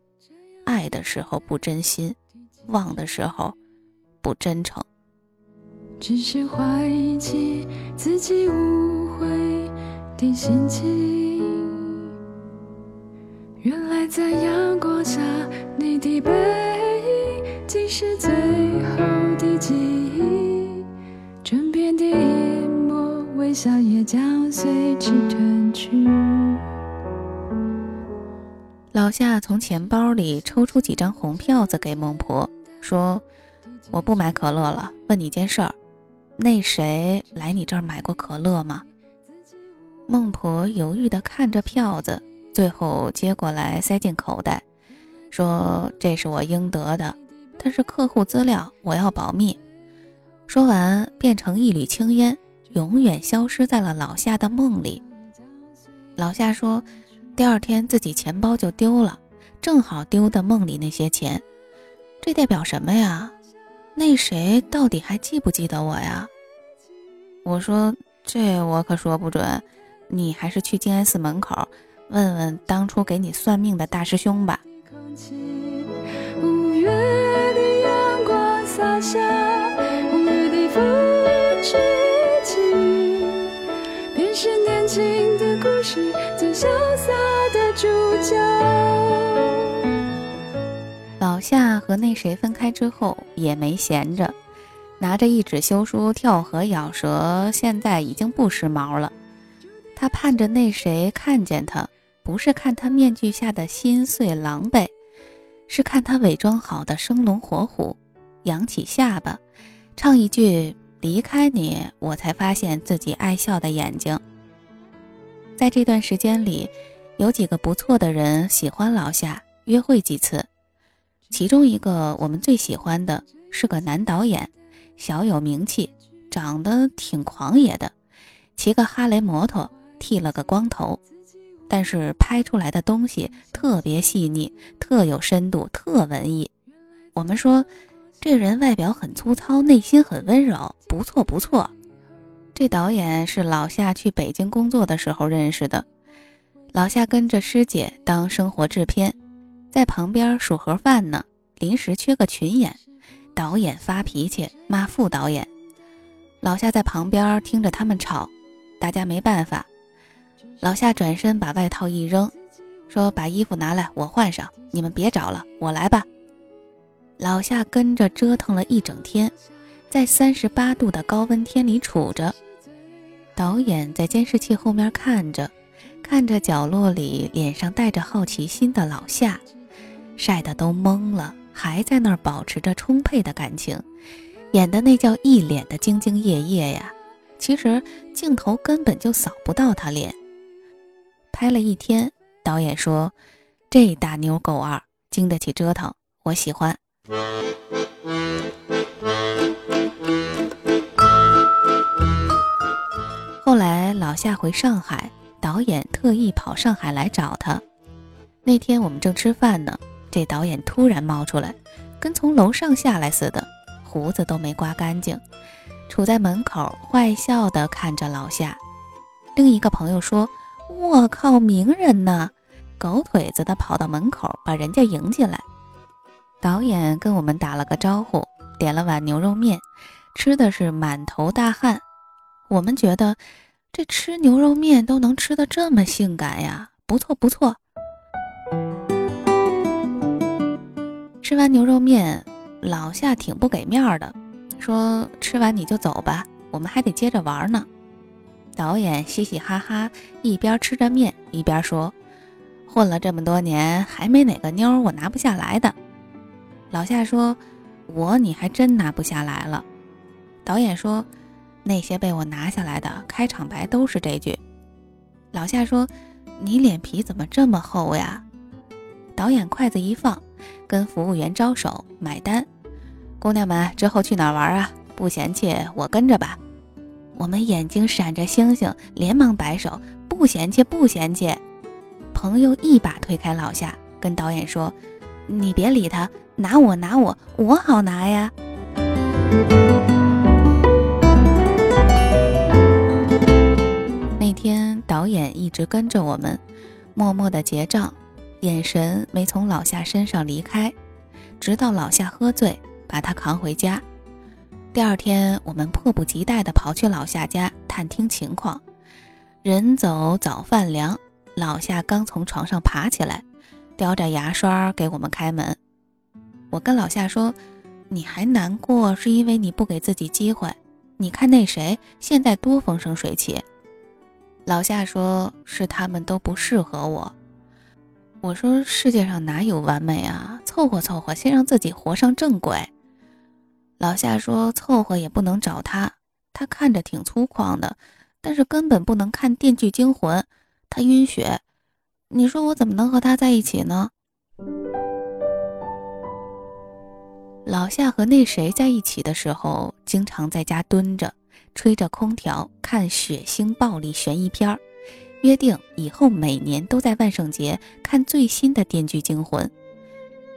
爱的时候不真心，忘的时候不真诚。”只是怀疑起自己误会的心情。原来在阳光下，你的背影竟是最后的记忆。枕边的一抹微笑也将随之褪去。老夏从钱包里抽出几张红票子给孟婆，说：“我不买可乐了，问你件事儿。”那谁来你这儿买过可乐吗？孟婆犹豫地看着票子，最后接过来塞进口袋，说：“这是我应得的，但是客户资料我要保密。”说完，变成一缕青烟，永远消失在了老夏的梦里。老夏说：“第二天自己钱包就丢了，正好丢的梦里那些钱，这代表什么呀？”那谁到底还记不记得我呀？我说这我可说不准，你还是去静安寺门口问问当初给你算命的大师兄吧。是年轻的故事最潇洒的主角。老夏和那谁分开之后也没闲着，拿着一纸休书跳河咬舌，现在已经不时髦了。他盼着那谁看见他，不是看他面具下的心碎狼狈，是看他伪装好的生龙活虎，扬起下巴，唱一句“离开你，我才发现自己爱笑的眼睛”。在这段时间里，有几个不错的人喜欢老夏，约会几次。其中一个我们最喜欢的是个男导演，小有名气，长得挺狂野的，骑个哈雷摩托，剃了个光头，但是拍出来的东西特别细腻，特有深度，特文艺。我们说这人外表很粗糙，内心很温柔，不错不错。这导演是老夏去北京工作的时候认识的，老夏跟着师姐当生活制片。在旁边数盒饭呢，临时缺个群演，导演发脾气骂副导演，老夏在旁边听着他们吵，大家没办法。老夏转身把外套一扔，说：“把衣服拿来，我换上。你们别找了，我来吧。”老夏跟着折腾了一整天，在三十八度的高温天里杵着。导演在监视器后面看着，看着角落里脸上带着好奇心的老夏，晒得都懵了，还在那儿保持着充沛的感情，演的那叫一脸的兢兢业业呀。其实镜头根本就扫不到他脸。拍了一天，导演说：“这大妞够二，经得起折腾，我喜欢。”后来老夏回上海，导演特意跑上海来找他。那天我们正吃饭呢，这导演突然冒出来，跟从楼上下来似的，胡子都没刮干净，杵在门口坏笑的看着老夏。另一个朋友说。我靠，名人呐？狗腿子的跑到门口把人家迎进来。导演跟我们打了个招呼，点了碗牛肉面，吃的是满头大汗。我们觉得这吃牛肉面都能吃的这么性感呀，不错不错。吃完牛肉面，老夏挺不给面的，说吃完你就走吧，我们还得接着玩呢。导演嘻嘻哈哈，一边吃着面一边说：“混了这么多年，还没哪个妞我拿不下来的。”老夏说：“我你还真拿不下来了。”导演说：“那些被我拿下来的，开场白都是这句。”老夏说：“你脸皮怎么这么厚呀？”导演筷子一放，跟服务员招手买单：“姑娘们之后去哪玩啊？不嫌弃我跟着吧。”我们眼睛闪着星星，连忙摆手，不嫌弃，不嫌弃。朋友一把推开老夏，跟导演说：“你别理他，拿我，拿我，我好拿呀。”那天导演一直跟着我们，默默的结账，眼神没从老夏身上离开，直到老夏喝醉，把他扛回家。第二天，我们迫不及待地跑去老夏家探听情况。人走早饭凉，老夏刚从床上爬起来，叼着牙刷给我们开门。我跟老夏说：“你还难过，是因为你不给自己机会。你看那谁现在多风生水起。”老夏说：“是他们都不适合我。”我说：“世界上哪有完美啊？凑合凑合，先让自己活上正轨。”老夏说：“凑合也不能找他，他看着挺粗犷的，但是根本不能看《电锯惊魂》，他晕血。你说我怎么能和他在一起呢？”老夏和那谁在一起的时候，经常在家蹲着，吹着空调看血腥暴力悬疑片儿，约定以后每年都在万圣节看最新的《电锯惊魂》。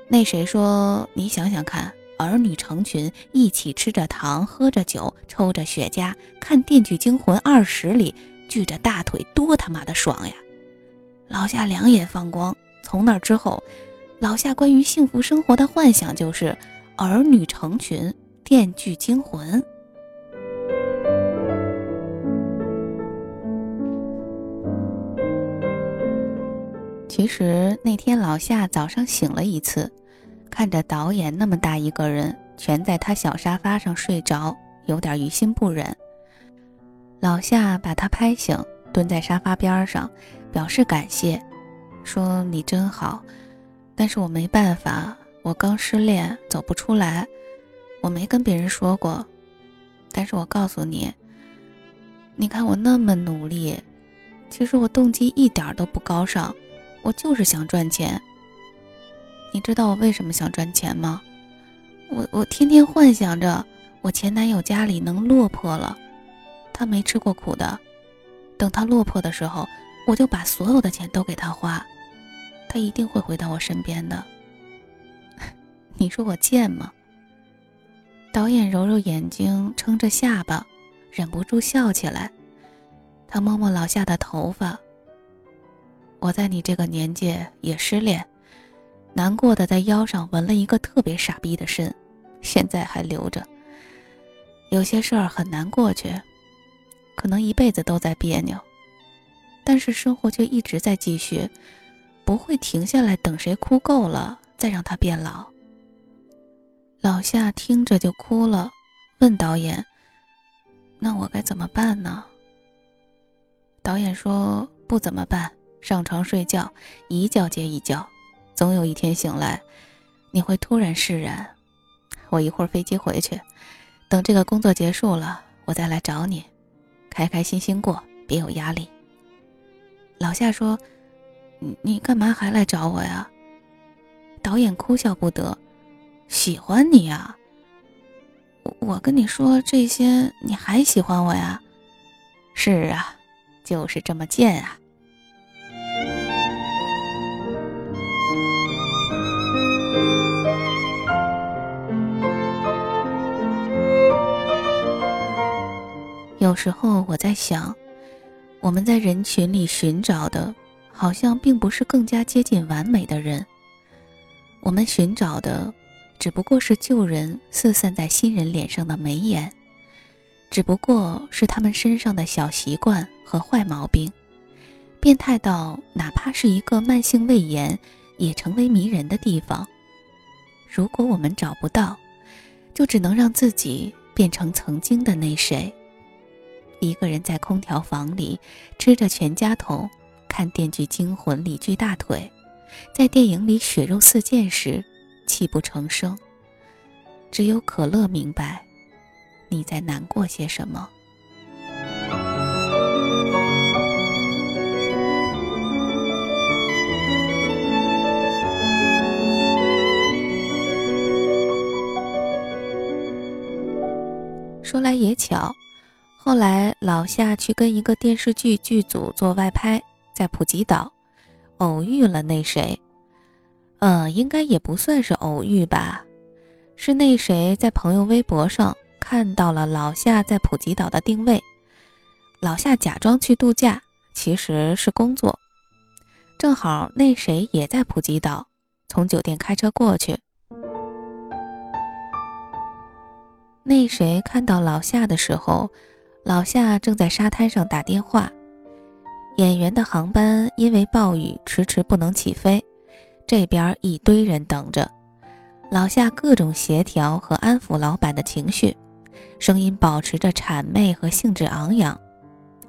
那谁说：“你想想看。”儿女成群，一起吃着糖，喝着酒，抽着雪茄，看《电锯惊魂二十》里，锯着大腿，多他妈的爽呀！老夏两眼放光。从那之后，老夏关于幸福生活的幻想就是儿女成群，《电锯惊魂》。其实那天老夏早上醒了一次。看着导演那么大一个人全在他小沙发上睡着，有点于心不忍。老夏把他拍醒，蹲在沙发边上，表示感谢，说：“你真好，但是我没办法，我刚失恋，走不出来。我没跟别人说过，但是我告诉你，你看我那么努力，其实我动机一点都不高尚，我就是想赚钱。”你知道我为什么想赚钱吗？我我天天幻想着我前男友家里能落魄了，他没吃过苦的，等他落魄的时候，我就把所有的钱都给他花，他一定会回到我身边的。你说我贱吗？导演揉揉眼睛，撑着下巴，忍不住笑起来。他摸摸老夏的头发。我在你这个年纪也失恋。难过的在腰上纹了一个特别傻逼的身，现在还留着。有些事儿很难过去，可能一辈子都在别扭，但是生活却一直在继续，不会停下来等谁哭够了再让他变老。老夏听着就哭了，问导演：“那我该怎么办呢？”导演说：“不怎么办，上床睡觉，一觉接一觉，总有一天醒来，你会突然释然。我一会儿飞机回去。”等这个工作结束了，我再来找你，开开心心过，别有压力。老夏说：“你你干嘛还来找我呀？”导演哭笑不得：“喜欢你呀。”我跟你说这些，你还喜欢我呀？是啊，就是这么贱啊。有时候我在想，我们在人群里寻找的，好像并不是更加接近完美的人。我们寻找的，只不过是旧人四散在新人脸上的眉眼，只不过是他们身上的小习惯和坏毛病，变态到哪怕是一个慢性胃炎也成为迷人的地方。如果我们找不到，就只能让自己变成曾经的那谁。一个人在空调房里吃着全家桶，看《电锯惊魂》里锯大腿，在电影里血肉四溅时，泣不成声。只有可乐明白，你在难过些什么。说来也巧。后来，老夏去跟一个电视剧剧组做外拍，在普吉岛，偶遇了那谁，呃，应该也不算是偶遇吧，是那谁在朋友微博上看到了老夏在普吉岛的定位，老夏假装去度假，其实是工作，正好那谁也在普吉岛，从酒店开车过去，那谁看到老夏的时候。老夏正在沙滩上打电话，演员的航班因为暴雨迟迟不能起飞，这边一堆人等着。老夏各种协调和安抚老板的情绪，声音保持着谄媚和兴致昂扬，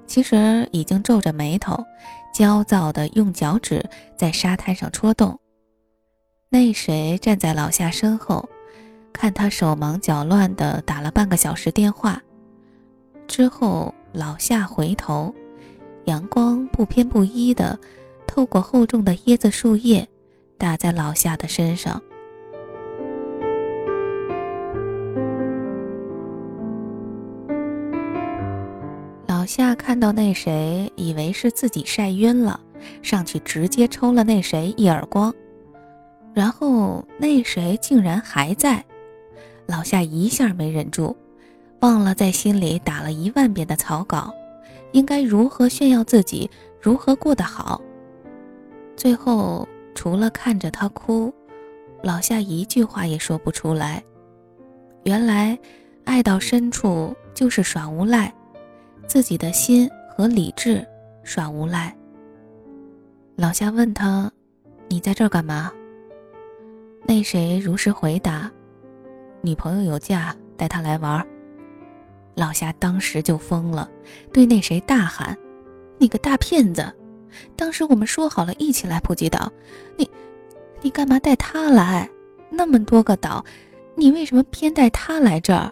其实已经皱着眉头，焦躁地用脚趾在沙滩上戳动。那谁站在老夏身后，看他手忙脚乱地打了半个小时电话。之后，老夏回头，阳光不偏不倚的透过厚重的椰子树叶，打在老夏的身上。老夏看到那谁，以为是自己晒晕了，上去直接抽了那谁一耳光，然后那谁竟然还在，老夏一下没忍住。忘了在心里打了一万遍的草稿，应该如何炫耀自己，如何过得好。最后除了看着他哭，老夏一句话也说不出来。原来，爱到深处就是耍无赖，自己的心和理智耍无赖。老夏问他：“你在这儿干嘛？”那谁如实回答：“女朋友有假，带她来玩。”老夏当时就疯了，对那谁大喊：“你个大骗子！当时我们说好了一起来普吉岛，你，你干嘛带他来？那么多个岛，你为什么偏带他来这儿？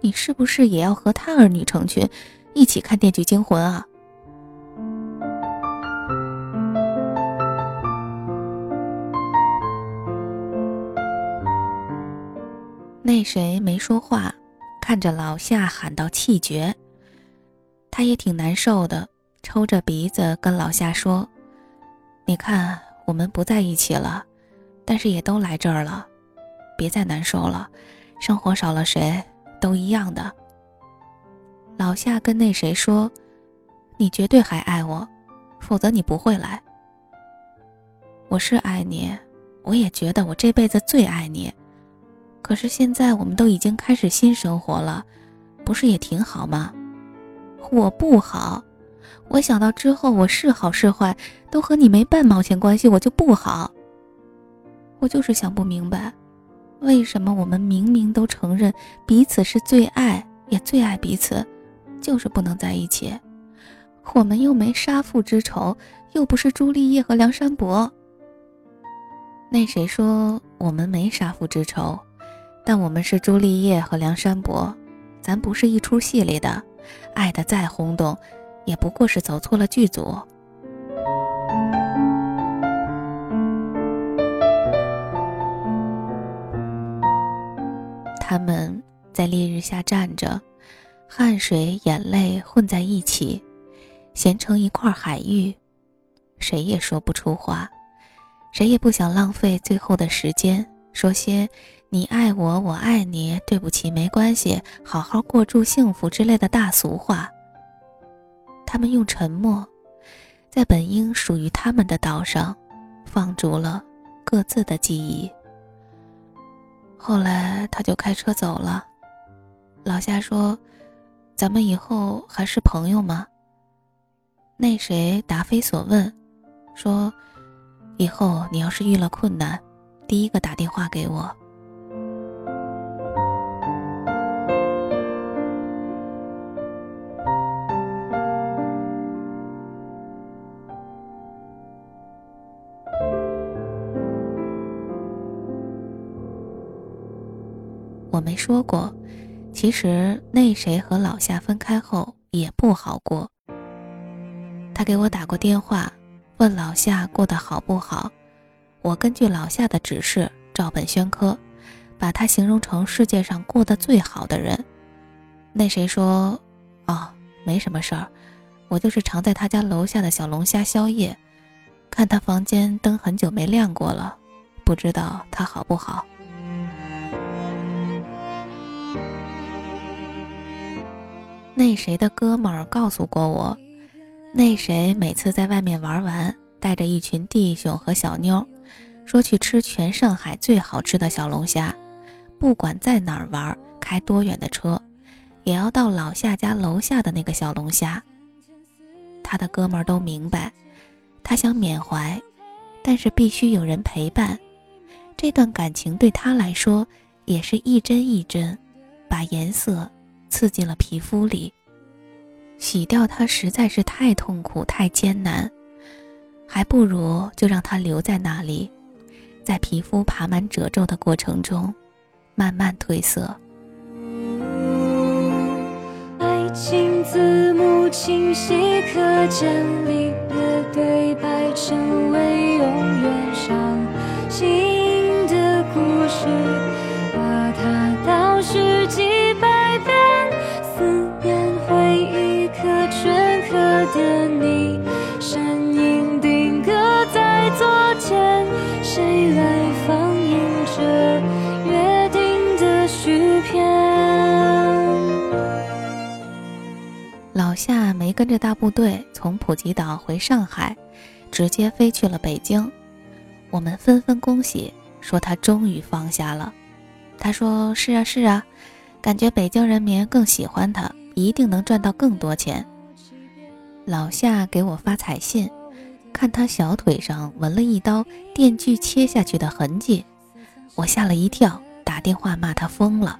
你是不是也要和他儿女成群，一起看《电锯惊魂》啊？”那谁没说话。看着老夏喊到气绝，他也挺难受的，抽着鼻子跟老夏说：“你看，我们不在一起了，但是也都来这儿了，别再难受了，生活少了谁都一样的。”老夏跟那谁说：“你绝对还爱我，否则你不会来。我是爱你，我也觉得我这辈子最爱你。可是现在我们都已经开始新生活了，不是也挺好吗？我不好，我想到之后我是好是坏都和你没半毛钱关系，我就不好。我就是想不明白，为什么我们明明都承认彼此是最爱，也最爱彼此，就是不能在一起。我们又没杀父之仇，又不是朱丽叶和梁山伯。那谁说我们没杀父之仇？但我们是朱丽叶和梁山伯，咱不是一出戏里的，爱的再轰动，也不过是走错了剧组。他们在烈日下站着，汗水、眼泪混在一起。咸成一块海域，谁也说不出话，谁也不想浪费最后的时间，说些“你爱我，我爱你，对不起，没关系，好好过住幸福”之类的大俗话。他们用沉默，在本应属于他们的岛上，放逐了各自的记忆。后来他就开车走了。老夏说：“咱们以后还是朋友吗？”那谁答非所问，说：“以后你要是遇了困难，第一个打电话给我。”说过，其实那谁和老夏分开后也不好过。他给我打过电话，问老夏过得好不好。我根据老夏的指示照本宣科，把他形容成世界上过得最好的人。那谁说：“哦，没什么事儿，我就是常在他家楼下的小龙虾宵夜，看他房间灯很久没亮过了，不知道他好不好。”那谁的哥们儿告诉过我。那谁每次在外面玩完，带着一群弟兄和小妞，说去吃全上海最好吃的小龙虾，不管在哪儿玩，开多远的车，也要到老夏家楼下的那个小龙虾。他的哥们儿都明白，他想缅怀，但是必须有人陪伴。这段感情对他来说，也是一针一针，把颜色刺进了皮肤里。洗掉它实在是太痛苦、太艰难，还不如就让它留在那里，在皮肤爬满褶皱的过程中，慢慢褪色。爱情字幕清晰可见，里的对白成为永远伤心的故事，谁来放映这约定的续篇？老夏没跟着大部队从普吉岛回上海，直接飞去了北京。我们纷纷恭喜，说他终于放下了。他说：“是啊，是啊，感觉北京人民更喜欢他，一定能赚到更多钱。”老夏给我发彩信，看他小腿上纹了一刀电锯切下去的痕迹，我吓了一跳，打电话骂他疯了。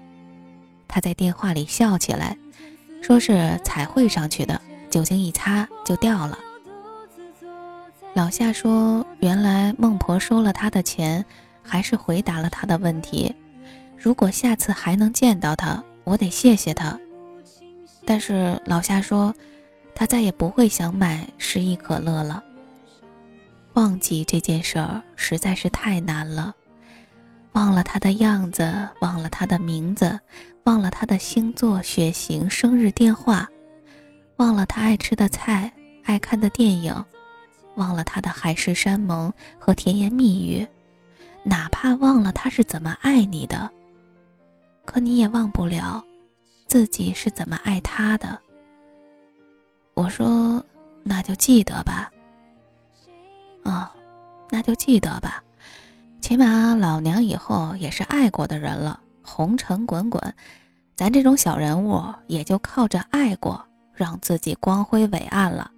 他在电话里笑起来，说是彩绘上去的，酒精一擦就掉了。老夏说，原来孟婆收了他的钱，还是回答了他的问题。如果下次还能见到他，我得谢谢他。但是老夏说。他再也不会想买失忆可乐了。忘记这件事儿实在是太难了，忘了他的样子，忘了他的名字，忘了他的星座、血型、生日、电话，忘了他爱吃的菜、爱看的电影，忘了他的海誓山盟和甜言蜜语，哪怕忘了他是怎么爱你的，可你也忘不了自己是怎么爱他的。我说：“那就记得吧。”啊，那就记得吧。起码老娘以后也是爱过的人了。红尘滚滚，咱这种小人物也就靠着爱过，让自己光辉伟岸了。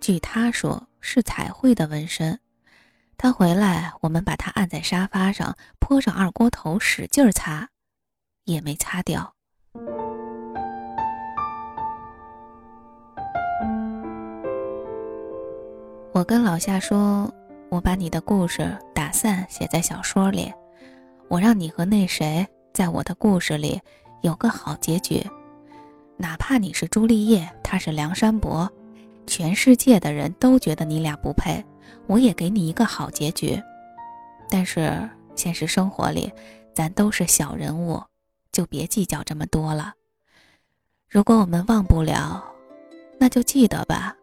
据他说，是彩绘的纹身。他回来，我们把他按在沙发上，泼上二锅头，使劲擦，也没擦掉。我跟老夏说：“我把你的故事打散写在小说里，我让你和那谁在我的故事里有个好结局，哪怕你是朱丽叶，他是梁山伯，全世界的人都觉得你俩不配。”我也给你一个好结局，但是现实生活里，咱都是小人物，就别计较这么多了。如果我们忘不了，那就记得吧。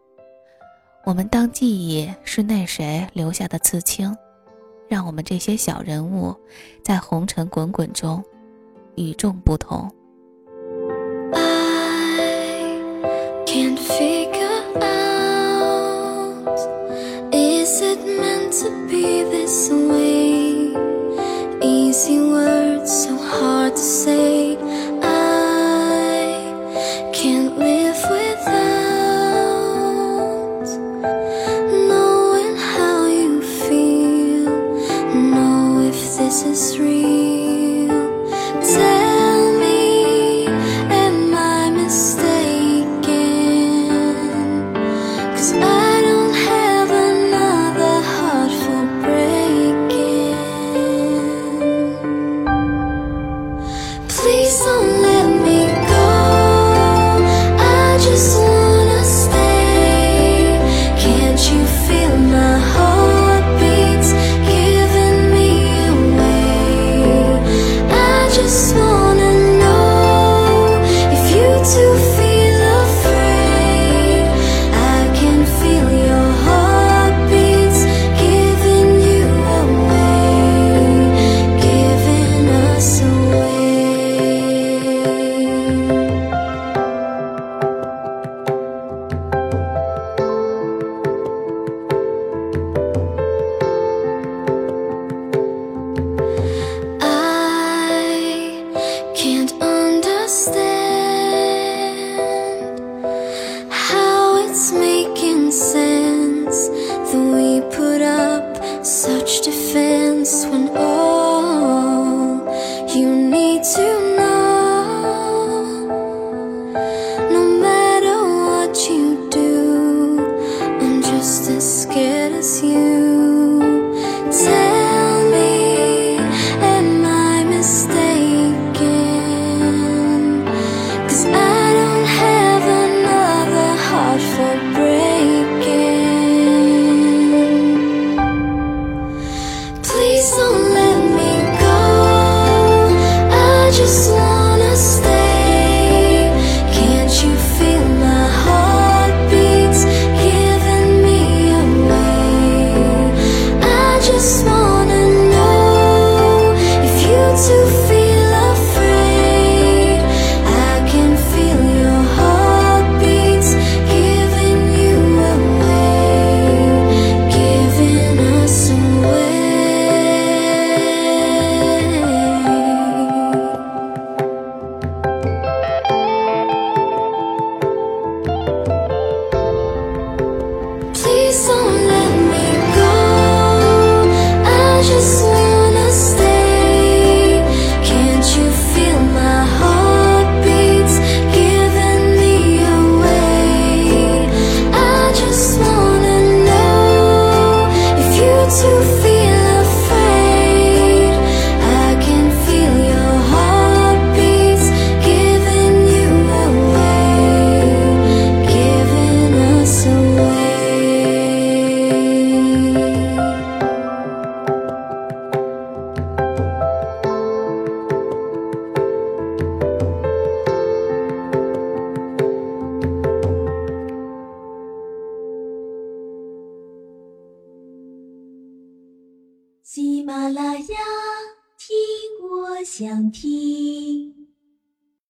我们当记忆是那谁留下的刺青，让我们这些小人物在红尘滚滚中与众不同。to be this way. Easy words, so hard to say.